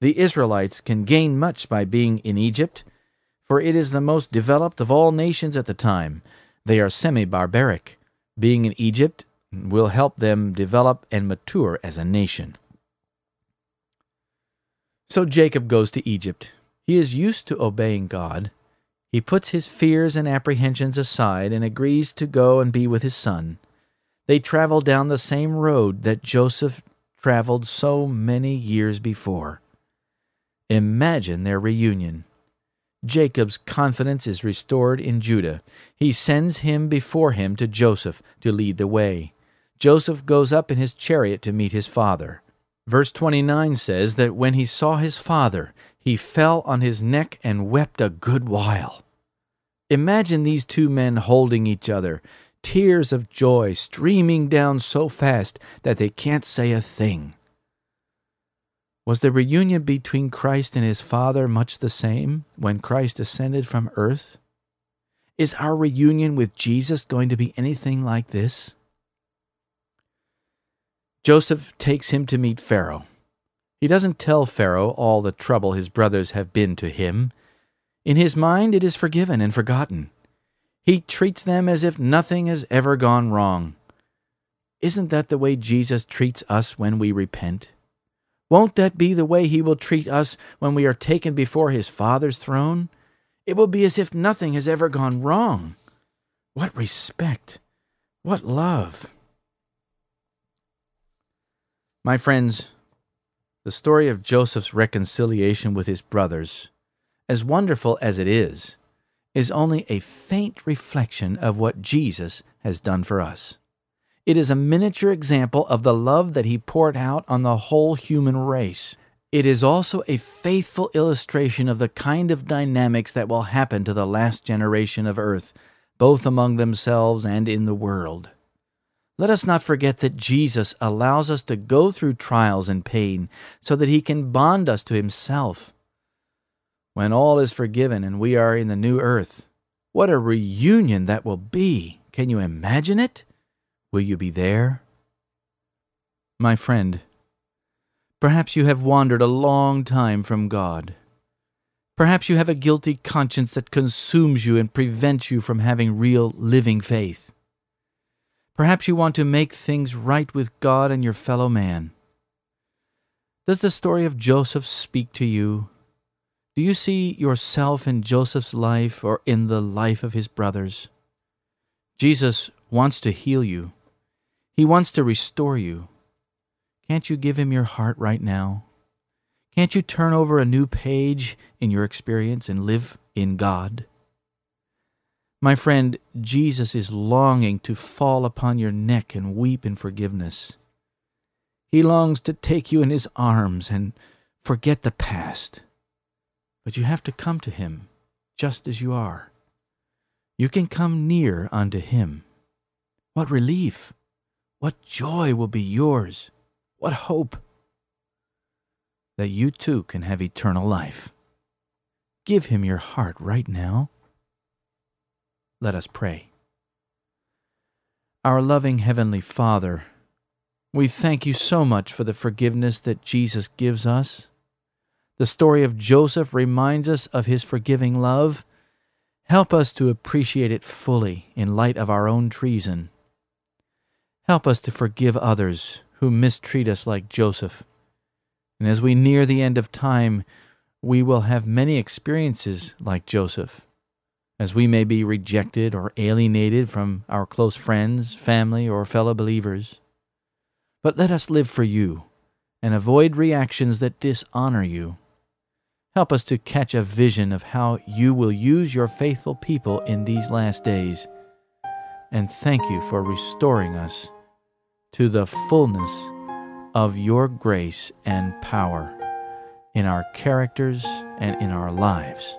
The Israelites can gain much by being in Egypt, for it is the most developed of all nations at the time. They are semi barbaric. Being in Egypt will help them develop and mature as a nation. So Jacob goes to Egypt. He is used to obeying God, he puts his fears and apprehensions aside and agrees to go and be with his son. They travel down the same road that Joseph traveled so many years before. Imagine their reunion. Jacob's confidence is restored in Judah. He sends him before him to Joseph to lead the way. Joseph goes up in his chariot to meet his father. Verse 29 says that when he saw his father, he fell on his neck and wept a good while. Imagine these two men holding each other, tears of joy streaming down so fast that they can't say a thing. Was the reunion between Christ and his Father much the same when Christ ascended from earth? Is our reunion with Jesus going to be anything like this? Joseph takes him to meet Pharaoh. He doesn't tell Pharaoh all the trouble his brothers have been to him. In his mind, it is forgiven and forgotten. He treats them as if nothing has ever gone wrong. Isn't that the way Jesus treats us when we repent? Won't that be the way he will treat us when we are taken before his Father's throne? It will be as if nothing has ever gone wrong. What respect! What love! My friends, the story of Joseph's reconciliation with his brothers, as wonderful as it is, is only a faint reflection of what Jesus has done for us. It is a miniature example of the love that he poured out on the whole human race. It is also a faithful illustration of the kind of dynamics that will happen to the last generation of earth, both among themselves and in the world. Let us not forget that Jesus allows us to go through trials and pain so that he can bond us to himself. When all is forgiven and we are in the new earth, what a reunion that will be! Can you imagine it? Will you be there? My friend, perhaps you have wandered a long time from God. Perhaps you have a guilty conscience that consumes you and prevents you from having real living faith. Perhaps you want to make things right with God and your fellow man. Does the story of Joseph speak to you? Do you see yourself in Joseph's life or in the life of his brothers? Jesus wants to heal you. He wants to restore you. Can't you give him your heart right now? Can't you turn over a new page in your experience and live in God? My friend, Jesus is longing to fall upon your neck and weep in forgiveness. He longs to take you in his arms and forget the past. But you have to come to him just as you are. You can come near unto him. What relief! What joy will be yours! What hope! That you too can have eternal life. Give him your heart right now. Let us pray. Our loving Heavenly Father, we thank you so much for the forgiveness that Jesus gives us. The story of Joseph reminds us of his forgiving love. Help us to appreciate it fully in light of our own treason. Help us to forgive others who mistreat us like Joseph. And as we near the end of time, we will have many experiences like Joseph, as we may be rejected or alienated from our close friends, family, or fellow believers. But let us live for you and avoid reactions that dishonor you. Help us to catch a vision of how you will use your faithful people in these last days. And thank you for restoring us to the fullness of your grace and power in our characters and in our lives.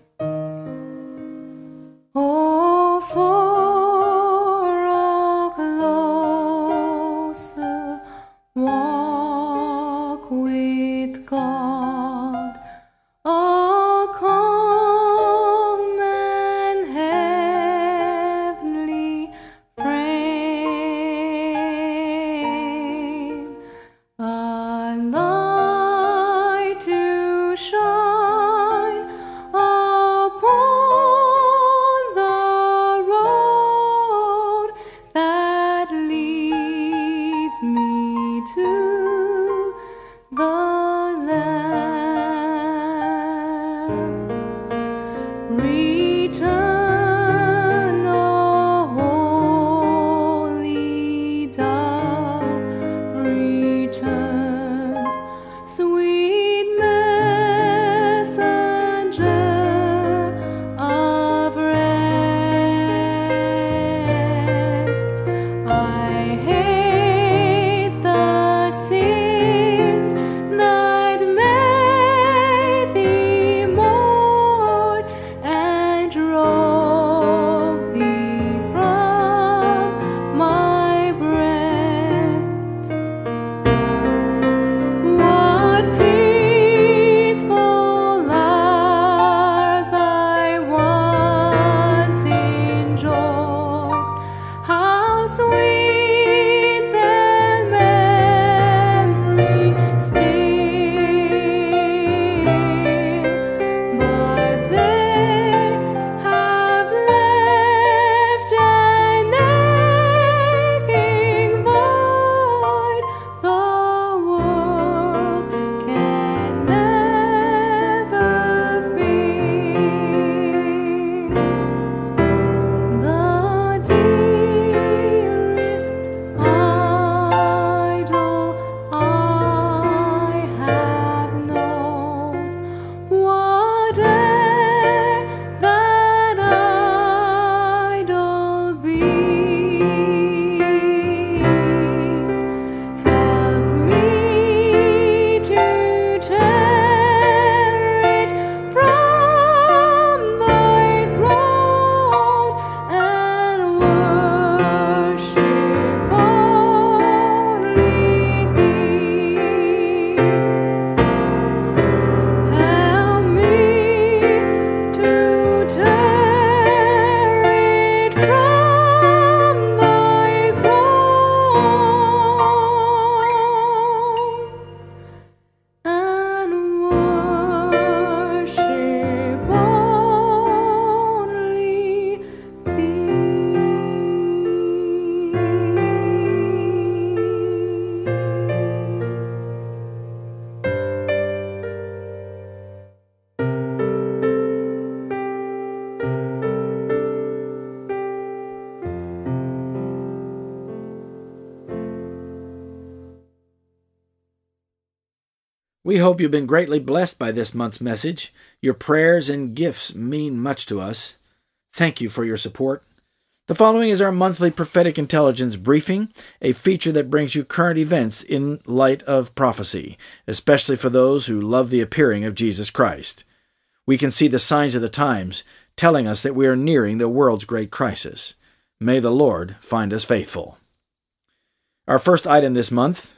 Hope you've been greatly blessed by this month's message. Your prayers and gifts mean much to us. Thank you for your support. The following is our monthly prophetic intelligence briefing, a feature that brings you current events in light of prophecy, especially for those who love the appearing of Jesus Christ. We can see the signs of the times telling us that we are nearing the world's great crisis. May the Lord find us faithful. Our first item this month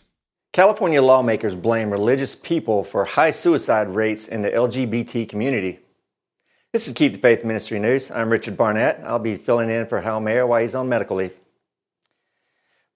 California lawmakers blame religious people for high suicide rates in the LGBT community. This is Keep the Faith Ministry News. I'm Richard Barnett. I'll be filling in for Hal Mayer while he's on medical leave.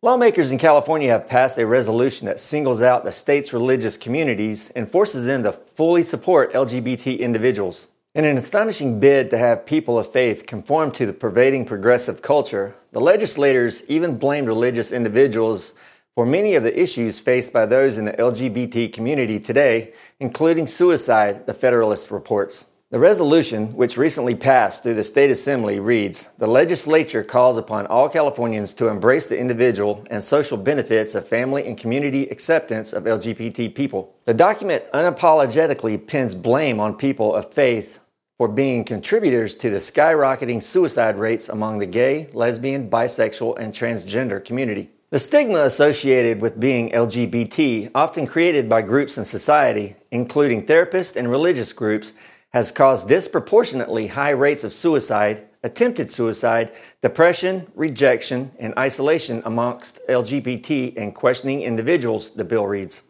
Lawmakers in California have passed a resolution that singles out the state's religious communities and forces them to fully support LGBT individuals. In an astonishing bid to have people of faith conform to the pervading progressive culture, the legislators even blamed religious individuals for many of the issues faced by those in the LGBT community today, including suicide, the Federalist reports. The resolution, which recently passed through the state assembly, reads The legislature calls upon all Californians to embrace the individual and social benefits of family and community acceptance of LGBT people. The document unapologetically pins blame on people of faith for being contributors to the skyrocketing suicide rates among the gay, lesbian, bisexual, and transgender community. The stigma associated with being LGBT, often created by groups in society, including therapists and religious groups, has caused disproportionately high rates of suicide, attempted suicide, depression, rejection, and isolation amongst LGBT and questioning individuals, the bill reads.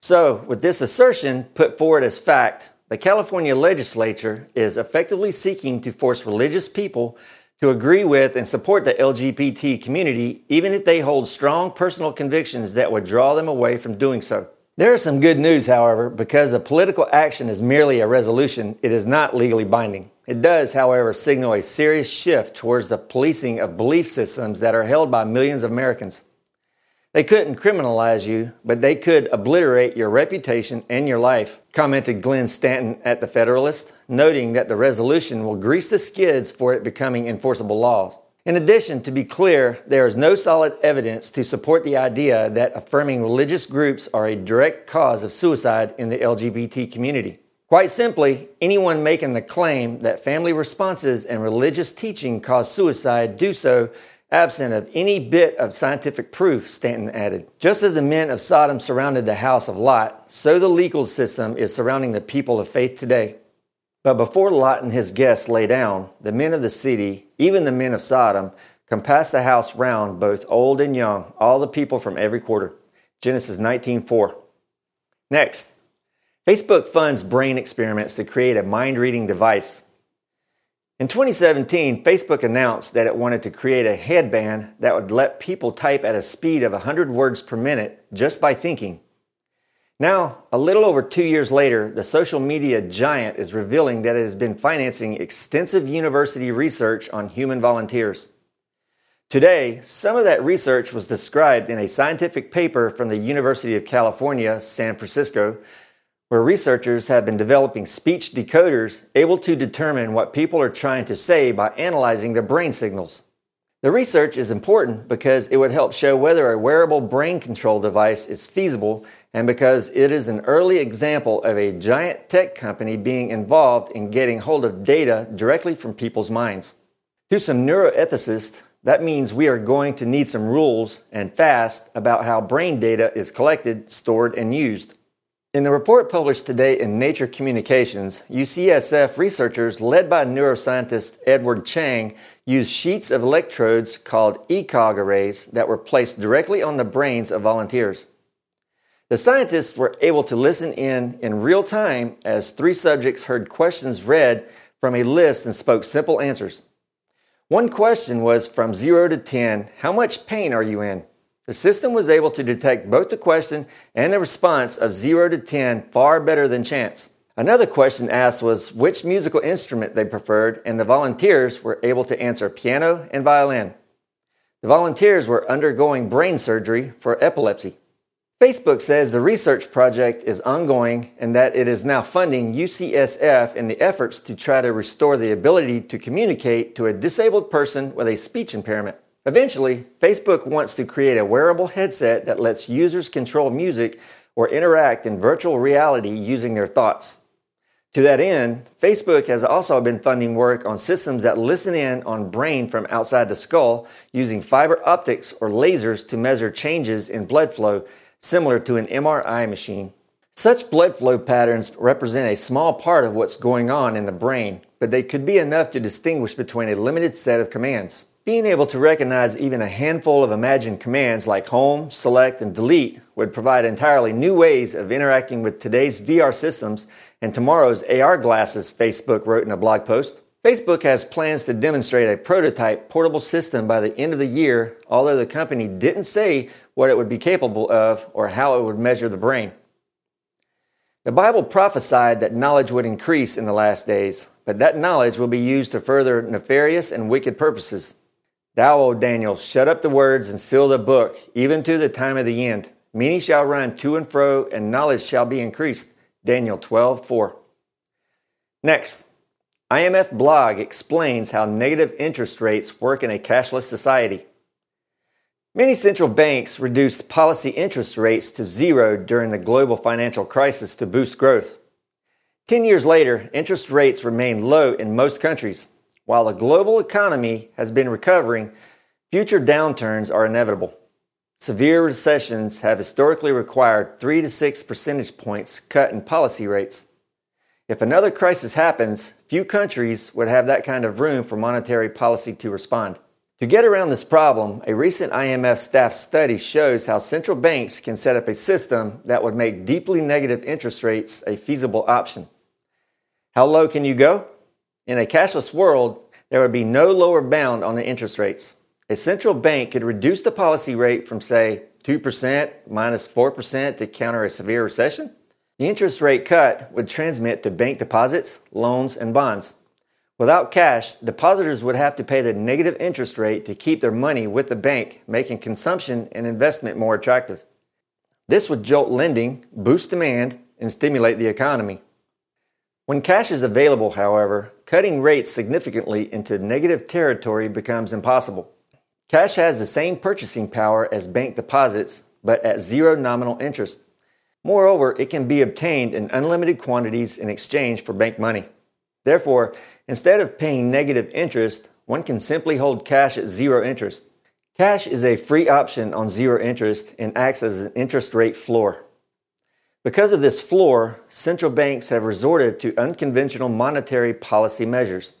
So, with this assertion put forward as fact, the California legislature is effectively seeking to force religious people to agree with and support the LGBT community, even if they hold strong personal convictions that would draw them away from doing so. There is some good news, however, because the political action is merely a resolution, it is not legally binding. It does, however, signal a serious shift towards the policing of belief systems that are held by millions of Americans. They couldn't criminalize you, but they could obliterate your reputation and your life, commented Glenn Stanton at the Federalist, noting that the resolution will grease the skids for it becoming enforceable law. In addition, to be clear, there is no solid evidence to support the idea that affirming religious groups are a direct cause of suicide in the LGBT community. Quite simply, anyone making the claim that family responses and religious teaching cause suicide do so absent of any bit of scientific proof, Stanton added. Just as the men of Sodom surrounded the house of Lot, so the legal system is surrounding the people of faith today. But before Lot and his guests lay down, the men of the city, even the men of Sodom, compassed the house round, both old and young, all the people from every quarter. Genesis 19:4. Next, Facebook funds brain experiments to create a mind-reading device. In 2017, Facebook announced that it wanted to create a headband that would let people type at a speed of 100 words per minute just by thinking. Now, a little over two years later, the social media giant is revealing that it has been financing extensive university research on human volunteers. Today, some of that research was described in a scientific paper from the University of California, San Francisco, where researchers have been developing speech decoders able to determine what people are trying to say by analyzing their brain signals. The research is important because it would help show whether a wearable brain control device is feasible and because it is an early example of a giant tech company being involved in getting hold of data directly from people's minds. To some neuroethicists, that means we are going to need some rules and fast about how brain data is collected, stored, and used. In the report published today in Nature Communications, UCSF researchers led by neuroscientist Edward Chang used sheets of electrodes called ECOG arrays that were placed directly on the brains of volunteers. The scientists were able to listen in in real time as three subjects heard questions read from a list and spoke simple answers. One question was from 0 to 10, how much pain are you in? The system was able to detect both the question and the response of 0 to 10 far better than chance. Another question asked was which musical instrument they preferred, and the volunteers were able to answer piano and violin. The volunteers were undergoing brain surgery for epilepsy. Facebook says the research project is ongoing and that it is now funding UCSF in the efforts to try to restore the ability to communicate to a disabled person with a speech impairment. Eventually, Facebook wants to create a wearable headset that lets users control music or interact in virtual reality using their thoughts. To that end, Facebook has also been funding work on systems that listen in on brain from outside the skull using fiber optics or lasers to measure changes in blood flow, similar to an MRI machine. Such blood flow patterns represent a small part of what's going on in the brain, but they could be enough to distinguish between a limited set of commands. Being able to recognize even a handful of imagined commands like home, select, and delete would provide entirely new ways of interacting with today's VR systems and tomorrow's AR glasses, Facebook wrote in a blog post. Facebook has plans to demonstrate a prototype portable system by the end of the year, although the company didn't say what it would be capable of or how it would measure the brain. The Bible prophesied that knowledge would increase in the last days, but that knowledge will be used to further nefarious and wicked purposes. Thou, O Daniel, shut up the words and seal the book, even to the time of the end. Many shall run to and fro, and knowledge shall be increased. Daniel 12, 4. Next, IMF blog explains how negative interest rates work in a cashless society. Many central banks reduced policy interest rates to zero during the global financial crisis to boost growth. Ten years later, interest rates remain low in most countries. While the global economy has been recovering, future downturns are inevitable. Severe recessions have historically required 3 to 6 percentage points cut in policy rates. If another crisis happens, few countries would have that kind of room for monetary policy to respond. To get around this problem, a recent IMF staff study shows how central banks can set up a system that would make deeply negative interest rates a feasible option. How low can you go? In a cashless world, there would be no lower bound on the interest rates. A central bank could reduce the policy rate from, say, 2% minus 4% to counter a severe recession. The interest rate cut would transmit to bank deposits, loans, and bonds. Without cash, depositors would have to pay the negative interest rate to keep their money with the bank, making consumption and investment more attractive. This would jolt lending, boost demand, and stimulate the economy. When cash is available, however, cutting rates significantly into negative territory becomes impossible. Cash has the same purchasing power as bank deposits, but at zero nominal interest. Moreover, it can be obtained in unlimited quantities in exchange for bank money. Therefore, instead of paying negative interest, one can simply hold cash at zero interest. Cash is a free option on zero interest and acts as an interest rate floor. Because of this floor, central banks have resorted to unconventional monetary policy measures.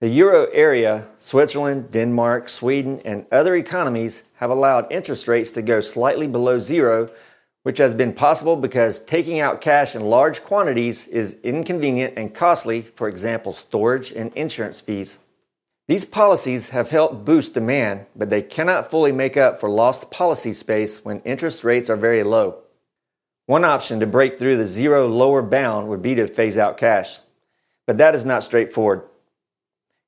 The euro area, Switzerland, Denmark, Sweden, and other economies have allowed interest rates to go slightly below zero, which has been possible because taking out cash in large quantities is inconvenient and costly, for example, storage and insurance fees. These policies have helped boost demand, but they cannot fully make up for lost policy space when interest rates are very low. One option to break through the zero lower bound would be to phase out cash, but that is not straightforward.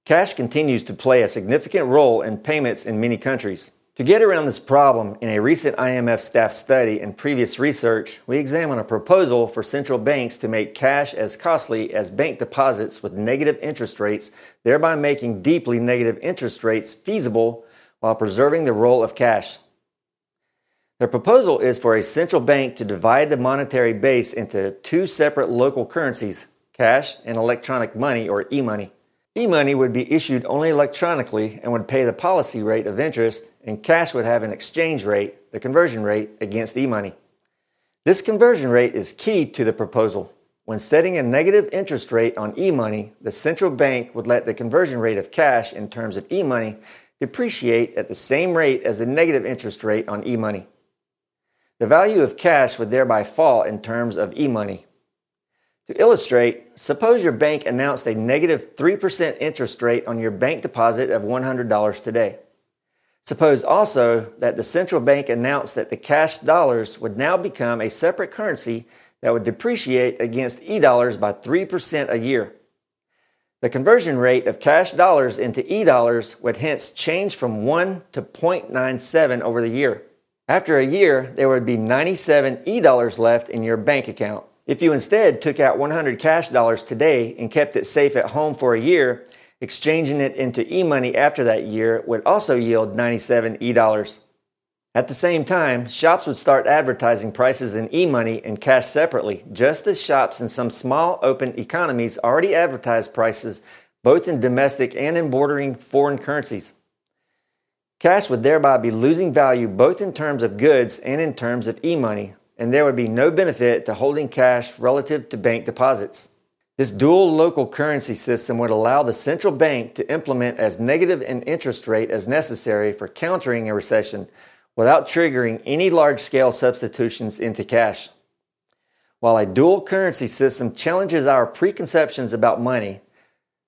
Cash continues to play a significant role in payments in many countries. To get around this problem, in a recent IMF staff study and previous research, we examine a proposal for central banks to make cash as costly as bank deposits with negative interest rates, thereby making deeply negative interest rates feasible while preserving the role of cash. Their proposal is for a central bank to divide the monetary base into two separate local currencies, cash and electronic money or e money. E money would be issued only electronically and would pay the policy rate of interest, and cash would have an exchange rate, the conversion rate, against e money. This conversion rate is key to the proposal. When setting a negative interest rate on e money, the central bank would let the conversion rate of cash in terms of e money depreciate at the same rate as the negative interest rate on e money. The value of cash would thereby fall in terms of e money. To illustrate, suppose your bank announced a negative 3% interest rate on your bank deposit of $100 today. Suppose also that the central bank announced that the cash dollars would now become a separate currency that would depreciate against e dollars by 3% a year. The conversion rate of cash dollars into e dollars would hence change from 1 to 0.97 over the year. After a year, there would be 97 e dollars left in your bank account. If you instead took out 100 cash dollars today and kept it safe at home for a year, exchanging it into e money after that year would also yield 97 e dollars. At the same time, shops would start advertising prices in e money and cash separately, just as shops in some small open economies already advertise prices both in domestic and in bordering foreign currencies. Cash would thereby be losing value both in terms of goods and in terms of e money, and there would be no benefit to holding cash relative to bank deposits. This dual local currency system would allow the central bank to implement as negative an interest rate as necessary for countering a recession without triggering any large scale substitutions into cash. While a dual currency system challenges our preconceptions about money,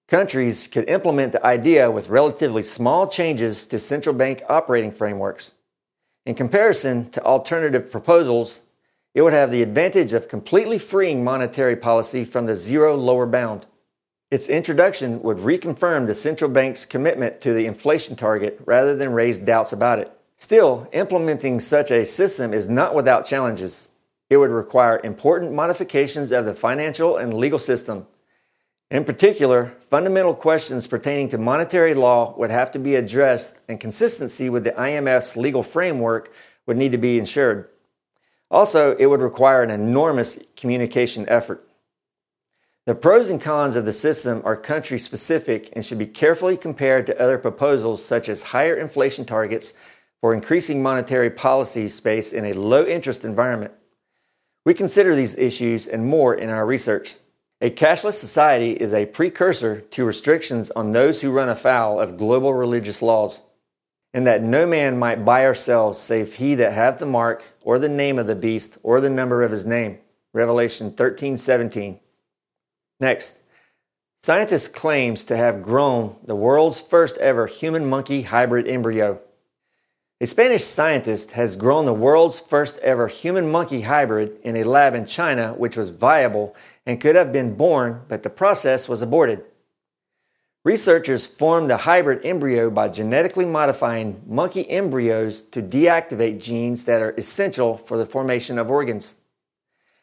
countries could implement the idea with relatively small changes to central bank operating frameworks. In comparison to alternative proposals, it would have the advantage of completely freeing monetary policy from the zero lower bound. Its introduction would reconfirm the central bank's commitment to the inflation target rather than raise doubts about it. Still, implementing such a system is not without challenges. It would require important modifications of the financial and legal system. In particular, fundamental questions pertaining to monetary law would have to be addressed, and consistency with the IMF's legal framework would need to be ensured. Also, it would require an enormous communication effort. The pros and cons of the system are country specific and should be carefully compared to other proposals such as higher inflation targets for increasing monetary policy space in a low interest environment. We consider these issues and more in our research. A cashless society is a precursor to restrictions on those who run afoul of global religious laws and that no man might buy or sell save he that hath the mark or the name of the beast or the number of his name. Revelation 13:17. Next, scientists claims to have grown the world's first ever human monkey hybrid embryo. A Spanish scientist has grown the world's first ever human monkey hybrid in a lab in China which was viable and could have been born, but the process was aborted. Researchers formed the hybrid embryo by genetically modifying monkey embryos to deactivate genes that are essential for the formation of organs.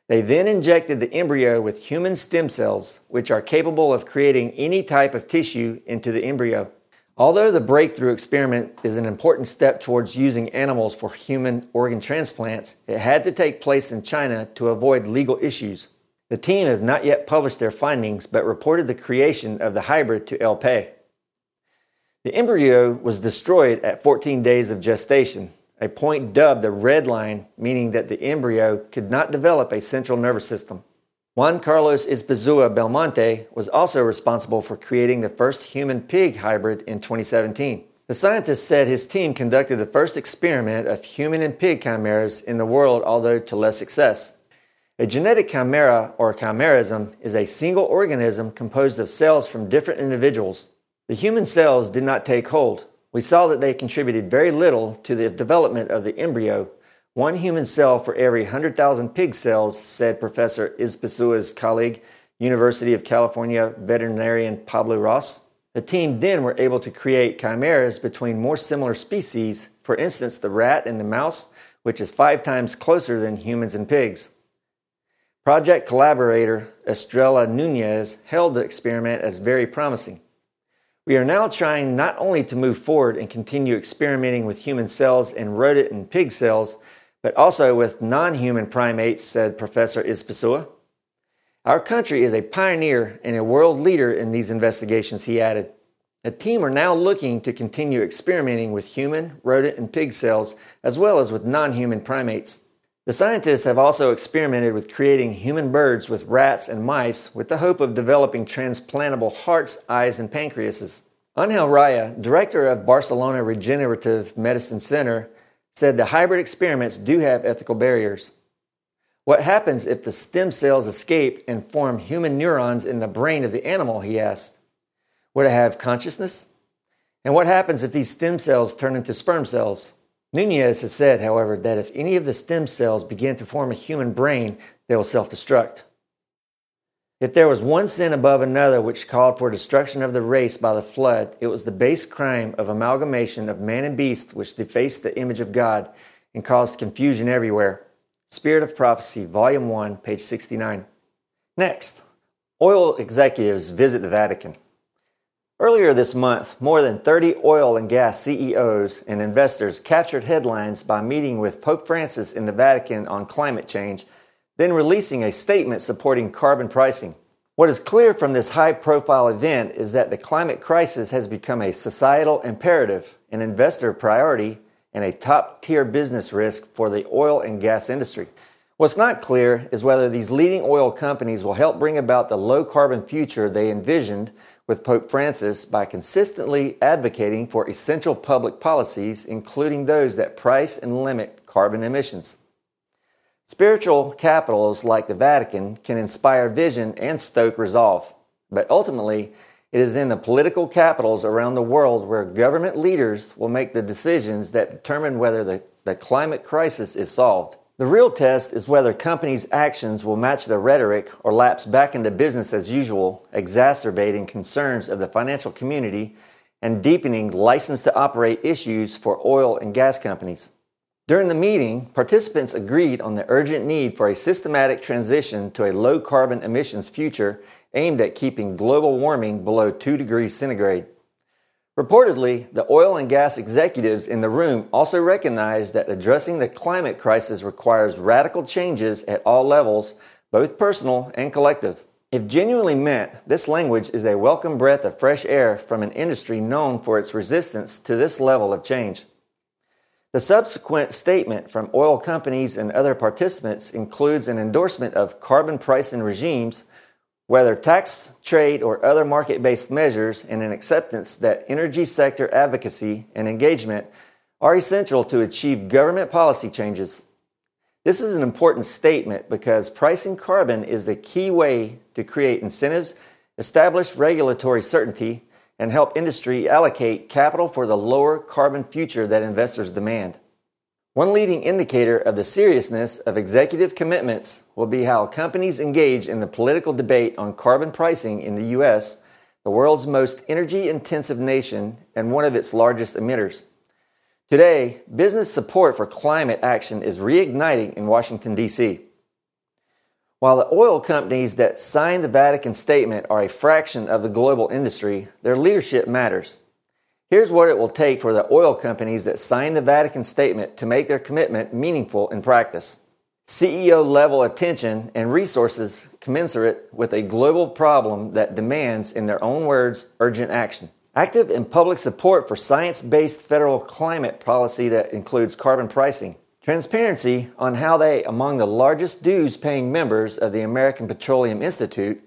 They then injected the embryo with human stem cells, which are capable of creating any type of tissue into the embryo. Although the breakthrough experiment is an important step towards using animals for human organ transplants, it had to take place in China to avoid legal issues. The team have not yet published their findings, but reported the creation of the hybrid to El País. The embryo was destroyed at 14 days of gestation, a point dubbed the red line, meaning that the embryo could not develop a central nervous system. Juan Carlos Izpisúa Belmonte was also responsible for creating the first human pig hybrid in 2017. The scientist said his team conducted the first experiment of human and pig chimeras in the world, although to less success. A genetic chimera or chimerism is a single organism composed of cells from different individuals. The human cells did not take hold. We saw that they contributed very little to the development of the embryo. One human cell for every 100,000 pig cells, said Professor Izpisúa's colleague, University of California veterinarian Pablo Ross. The team then were able to create chimeras between more similar species, for instance, the rat and the mouse, which is five times closer than humans and pigs. Project collaborator Estrella Nunez held the experiment as very promising. We are now trying not only to move forward and continue experimenting with human cells and rodent and pig cells, but also with non human primates, said Professor Izpisúa. Our country is a pioneer and a world leader in these investigations, he added. The team are now looking to continue experimenting with human, rodent, and pig cells, as well as with non human primates. The scientists have also experimented with creating human birds with rats and mice with the hope of developing transplantable hearts, eyes, and pancreases. Angel Raya, director of Barcelona Regenerative Medicine Center, said the hybrid experiments do have ethical barriers. What happens if the stem cells escape and form human neurons in the brain of the animal? He asked. Would it have consciousness? And what happens if these stem cells turn into sperm cells? Nunez has said, however, that if any of the stem cells begin to form a human brain, they will self destruct. If there was one sin above another which called for destruction of the race by the flood, it was the base crime of amalgamation of man and beast which defaced the image of God and caused confusion everywhere. Spirit of Prophecy, Volume 1, page 69. Next, oil executives visit the Vatican. Earlier this month, more than 30 oil and gas CEOs and investors captured headlines by meeting with Pope Francis in the Vatican on climate change, then releasing a statement supporting carbon pricing. What is clear from this high profile event is that the climate crisis has become a societal imperative, an investor priority, and a top tier business risk for the oil and gas industry. What's not clear is whether these leading oil companies will help bring about the low carbon future they envisioned with Pope Francis by consistently advocating for essential public policies, including those that price and limit carbon emissions. Spiritual capitals like the Vatican can inspire vision and stoke resolve, but ultimately, it is in the political capitals around the world where government leaders will make the decisions that determine whether the, the climate crisis is solved. The real test is whether companies' actions will match their rhetoric or lapse back into business as usual, exacerbating concerns of the financial community and deepening license to operate issues for oil and gas companies. During the meeting, participants agreed on the urgent need for a systematic transition to a low carbon emissions future aimed at keeping global warming below 2 degrees centigrade. Reportedly, the oil and gas executives in the room also recognized that addressing the climate crisis requires radical changes at all levels, both personal and collective. If genuinely meant, this language is a welcome breath of fresh air from an industry known for its resistance to this level of change. The subsequent statement from oil companies and other participants includes an endorsement of carbon pricing regimes whether tax, trade, or other market based measures, and an acceptance that energy sector advocacy and engagement are essential to achieve government policy changes. This is an important statement because pricing carbon is the key way to create incentives, establish regulatory certainty, and help industry allocate capital for the lower carbon future that investors demand. One leading indicator of the seriousness of executive commitments will be how companies engage in the political debate on carbon pricing in the U.S., the world's most energy intensive nation and one of its largest emitters. Today, business support for climate action is reigniting in Washington, D.C. While the oil companies that signed the Vatican Statement are a fraction of the global industry, their leadership matters. Here's what it will take for the oil companies that signed the Vatican Statement to make their commitment meaningful in practice. CEO level attention and resources commensurate with a global problem that demands, in their own words, urgent action. Active and public support for science based federal climate policy that includes carbon pricing. Transparency on how they, among the largest dues paying members of the American Petroleum Institute,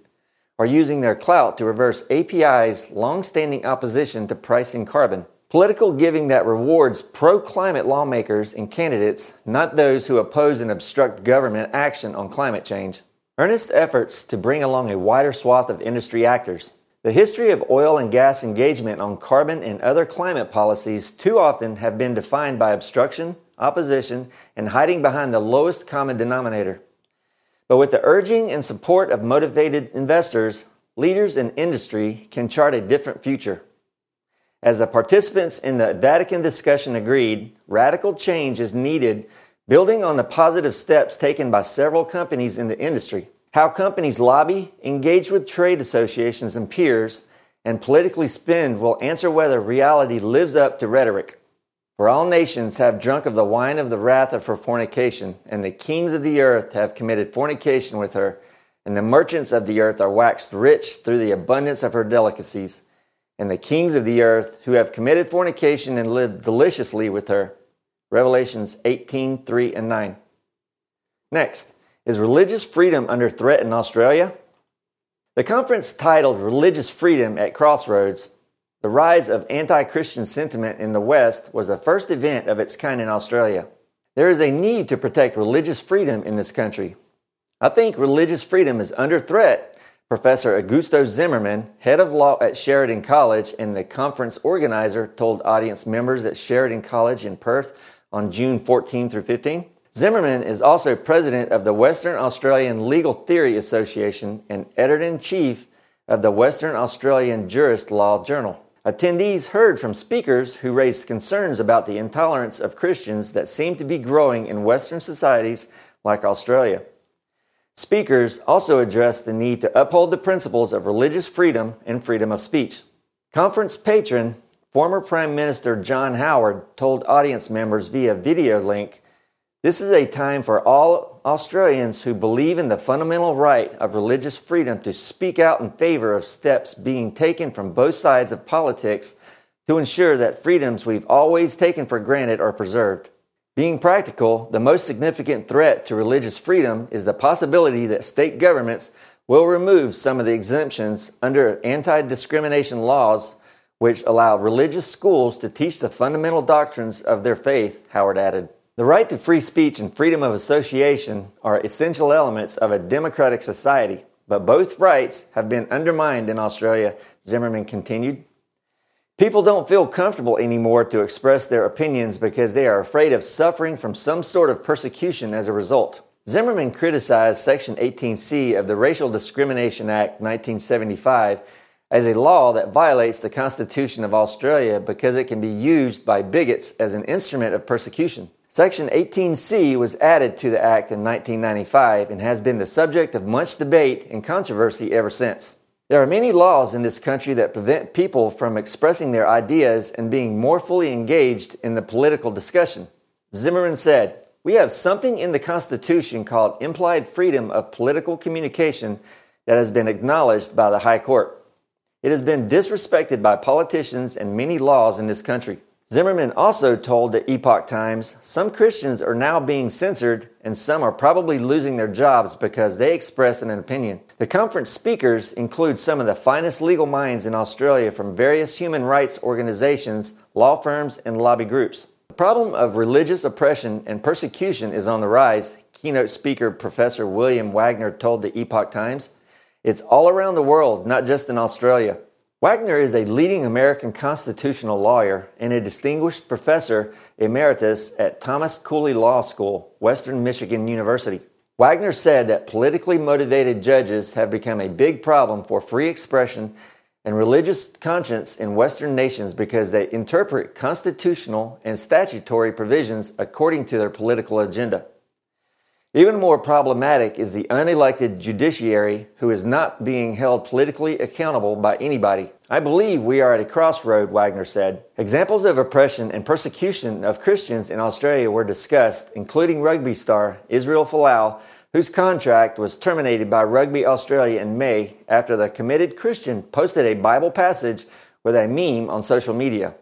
are using their clout to reverse API's long-standing opposition to pricing carbon. Political giving that rewards pro-climate lawmakers and candidates, not those who oppose and obstruct government action on climate change. Earnest efforts to bring along a wider swath of industry actors. The history of oil and gas engagement on carbon and other climate policies too often have been defined by obstruction, opposition, and hiding behind the lowest common denominator. But with the urging and support of motivated investors, leaders in industry can chart a different future. As the participants in the Vatican discussion agreed, radical change is needed, building on the positive steps taken by several companies in the industry. How companies lobby, engage with trade associations and peers, and politically spend will answer whether reality lives up to rhetoric. For all nations have drunk of the wine of the wrath of her fornication, and the kings of the earth have committed fornication with her, and the merchants of the earth are waxed rich through the abundance of her delicacies. And the kings of the earth who have committed fornication and lived deliciously with her. Revelations 18 3 and 9. Next, is religious freedom under threat in Australia? The conference titled Religious Freedom at Crossroads the rise of anti Christian sentiment in the West was the first event of its kind in Australia. There is a need to protect religious freedom in this country. I think religious freedom is under threat, Professor Augusto Zimmermann, head of law at Sheridan College and the conference organizer, told audience members at Sheridan College in Perth on June 14 through 15. Zimmermann is also president of the Western Australian Legal Theory Association and editor in chief of the Western Australian Jurist Law Journal. Attendees heard from speakers who raised concerns about the intolerance of Christians that seem to be growing in Western societies like Australia. Speakers also addressed the need to uphold the principles of religious freedom and freedom of speech. Conference patron, former Prime Minister John Howard, told audience members via video link this is a time for all Australians who believe in the fundamental right of religious freedom to speak out in favor of steps being taken from both sides of politics to ensure that freedoms we've always taken for granted are preserved. Being practical, the most significant threat to religious freedom is the possibility that state governments will remove some of the exemptions under anti discrimination laws which allow religious schools to teach the fundamental doctrines of their faith, Howard added. The right to free speech and freedom of association are essential elements of a democratic society, but both rights have been undermined in Australia, Zimmermann continued. People don't feel comfortable anymore to express their opinions because they are afraid of suffering from some sort of persecution as a result. Zimmermann criticized Section 18C of the Racial Discrimination Act 1975 as a law that violates the Constitution of Australia because it can be used by bigots as an instrument of persecution. Section 18C was added to the Act in 1995 and has been the subject of much debate and controversy ever since. There are many laws in this country that prevent people from expressing their ideas and being more fully engaged in the political discussion. Zimmermann said, We have something in the Constitution called implied freedom of political communication that has been acknowledged by the High Court. It has been disrespected by politicians and many laws in this country. Zimmermann also told the Epoch Times some Christians are now being censored and some are probably losing their jobs because they express an opinion. The conference speakers include some of the finest legal minds in Australia from various human rights organizations, law firms, and lobby groups. The problem of religious oppression and persecution is on the rise, keynote speaker Professor William Wagner told the Epoch Times. It's all around the world, not just in Australia. Wagner is a leading American constitutional lawyer and a distinguished professor emeritus at Thomas Cooley Law School, Western Michigan University. Wagner said that politically motivated judges have become a big problem for free expression and religious conscience in Western nations because they interpret constitutional and statutory provisions according to their political agenda. Even more problematic is the unelected judiciary who is not being held politically accountable by anybody. I believe we are at a crossroad, Wagner said. Examples of oppression and persecution of Christians in Australia were discussed, including rugby star Israel Folau, whose contract was terminated by Rugby Australia in May after the committed Christian posted a Bible passage with a meme on social media.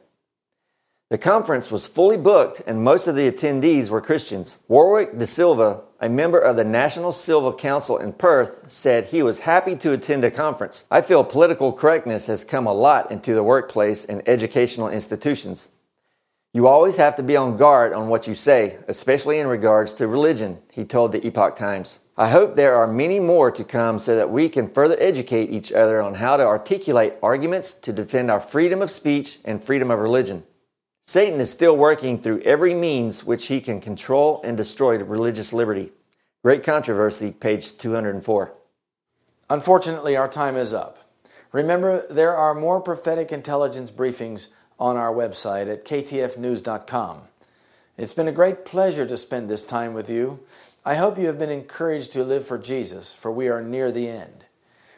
The conference was fully booked and most of the attendees were Christians. Warwick De Silva, a member of the National Civil Council in Perth, said he was happy to attend a conference. I feel political correctness has come a lot into the workplace and educational institutions. You always have to be on guard on what you say, especially in regards to religion, he told the Epoch Times. I hope there are many more to come so that we can further educate each other on how to articulate arguments to defend our freedom of speech and freedom of religion. Satan is still working through every means which he can control and destroy religious liberty. Great Controversy, page 204. Unfortunately, our time is up. Remember, there are more prophetic intelligence briefings on our website at ktfnews.com. It's been a great pleasure to spend this time with you. I hope you have been encouraged to live for Jesus, for we are near the end.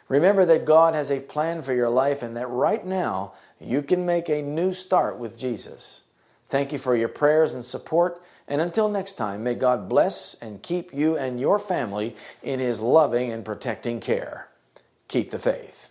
Remember that God has a plan for your life and that right now you can make a new start with Jesus. Thank you for your prayers and support. And until next time, may God bless and keep you and your family in His loving and protecting care. Keep the faith.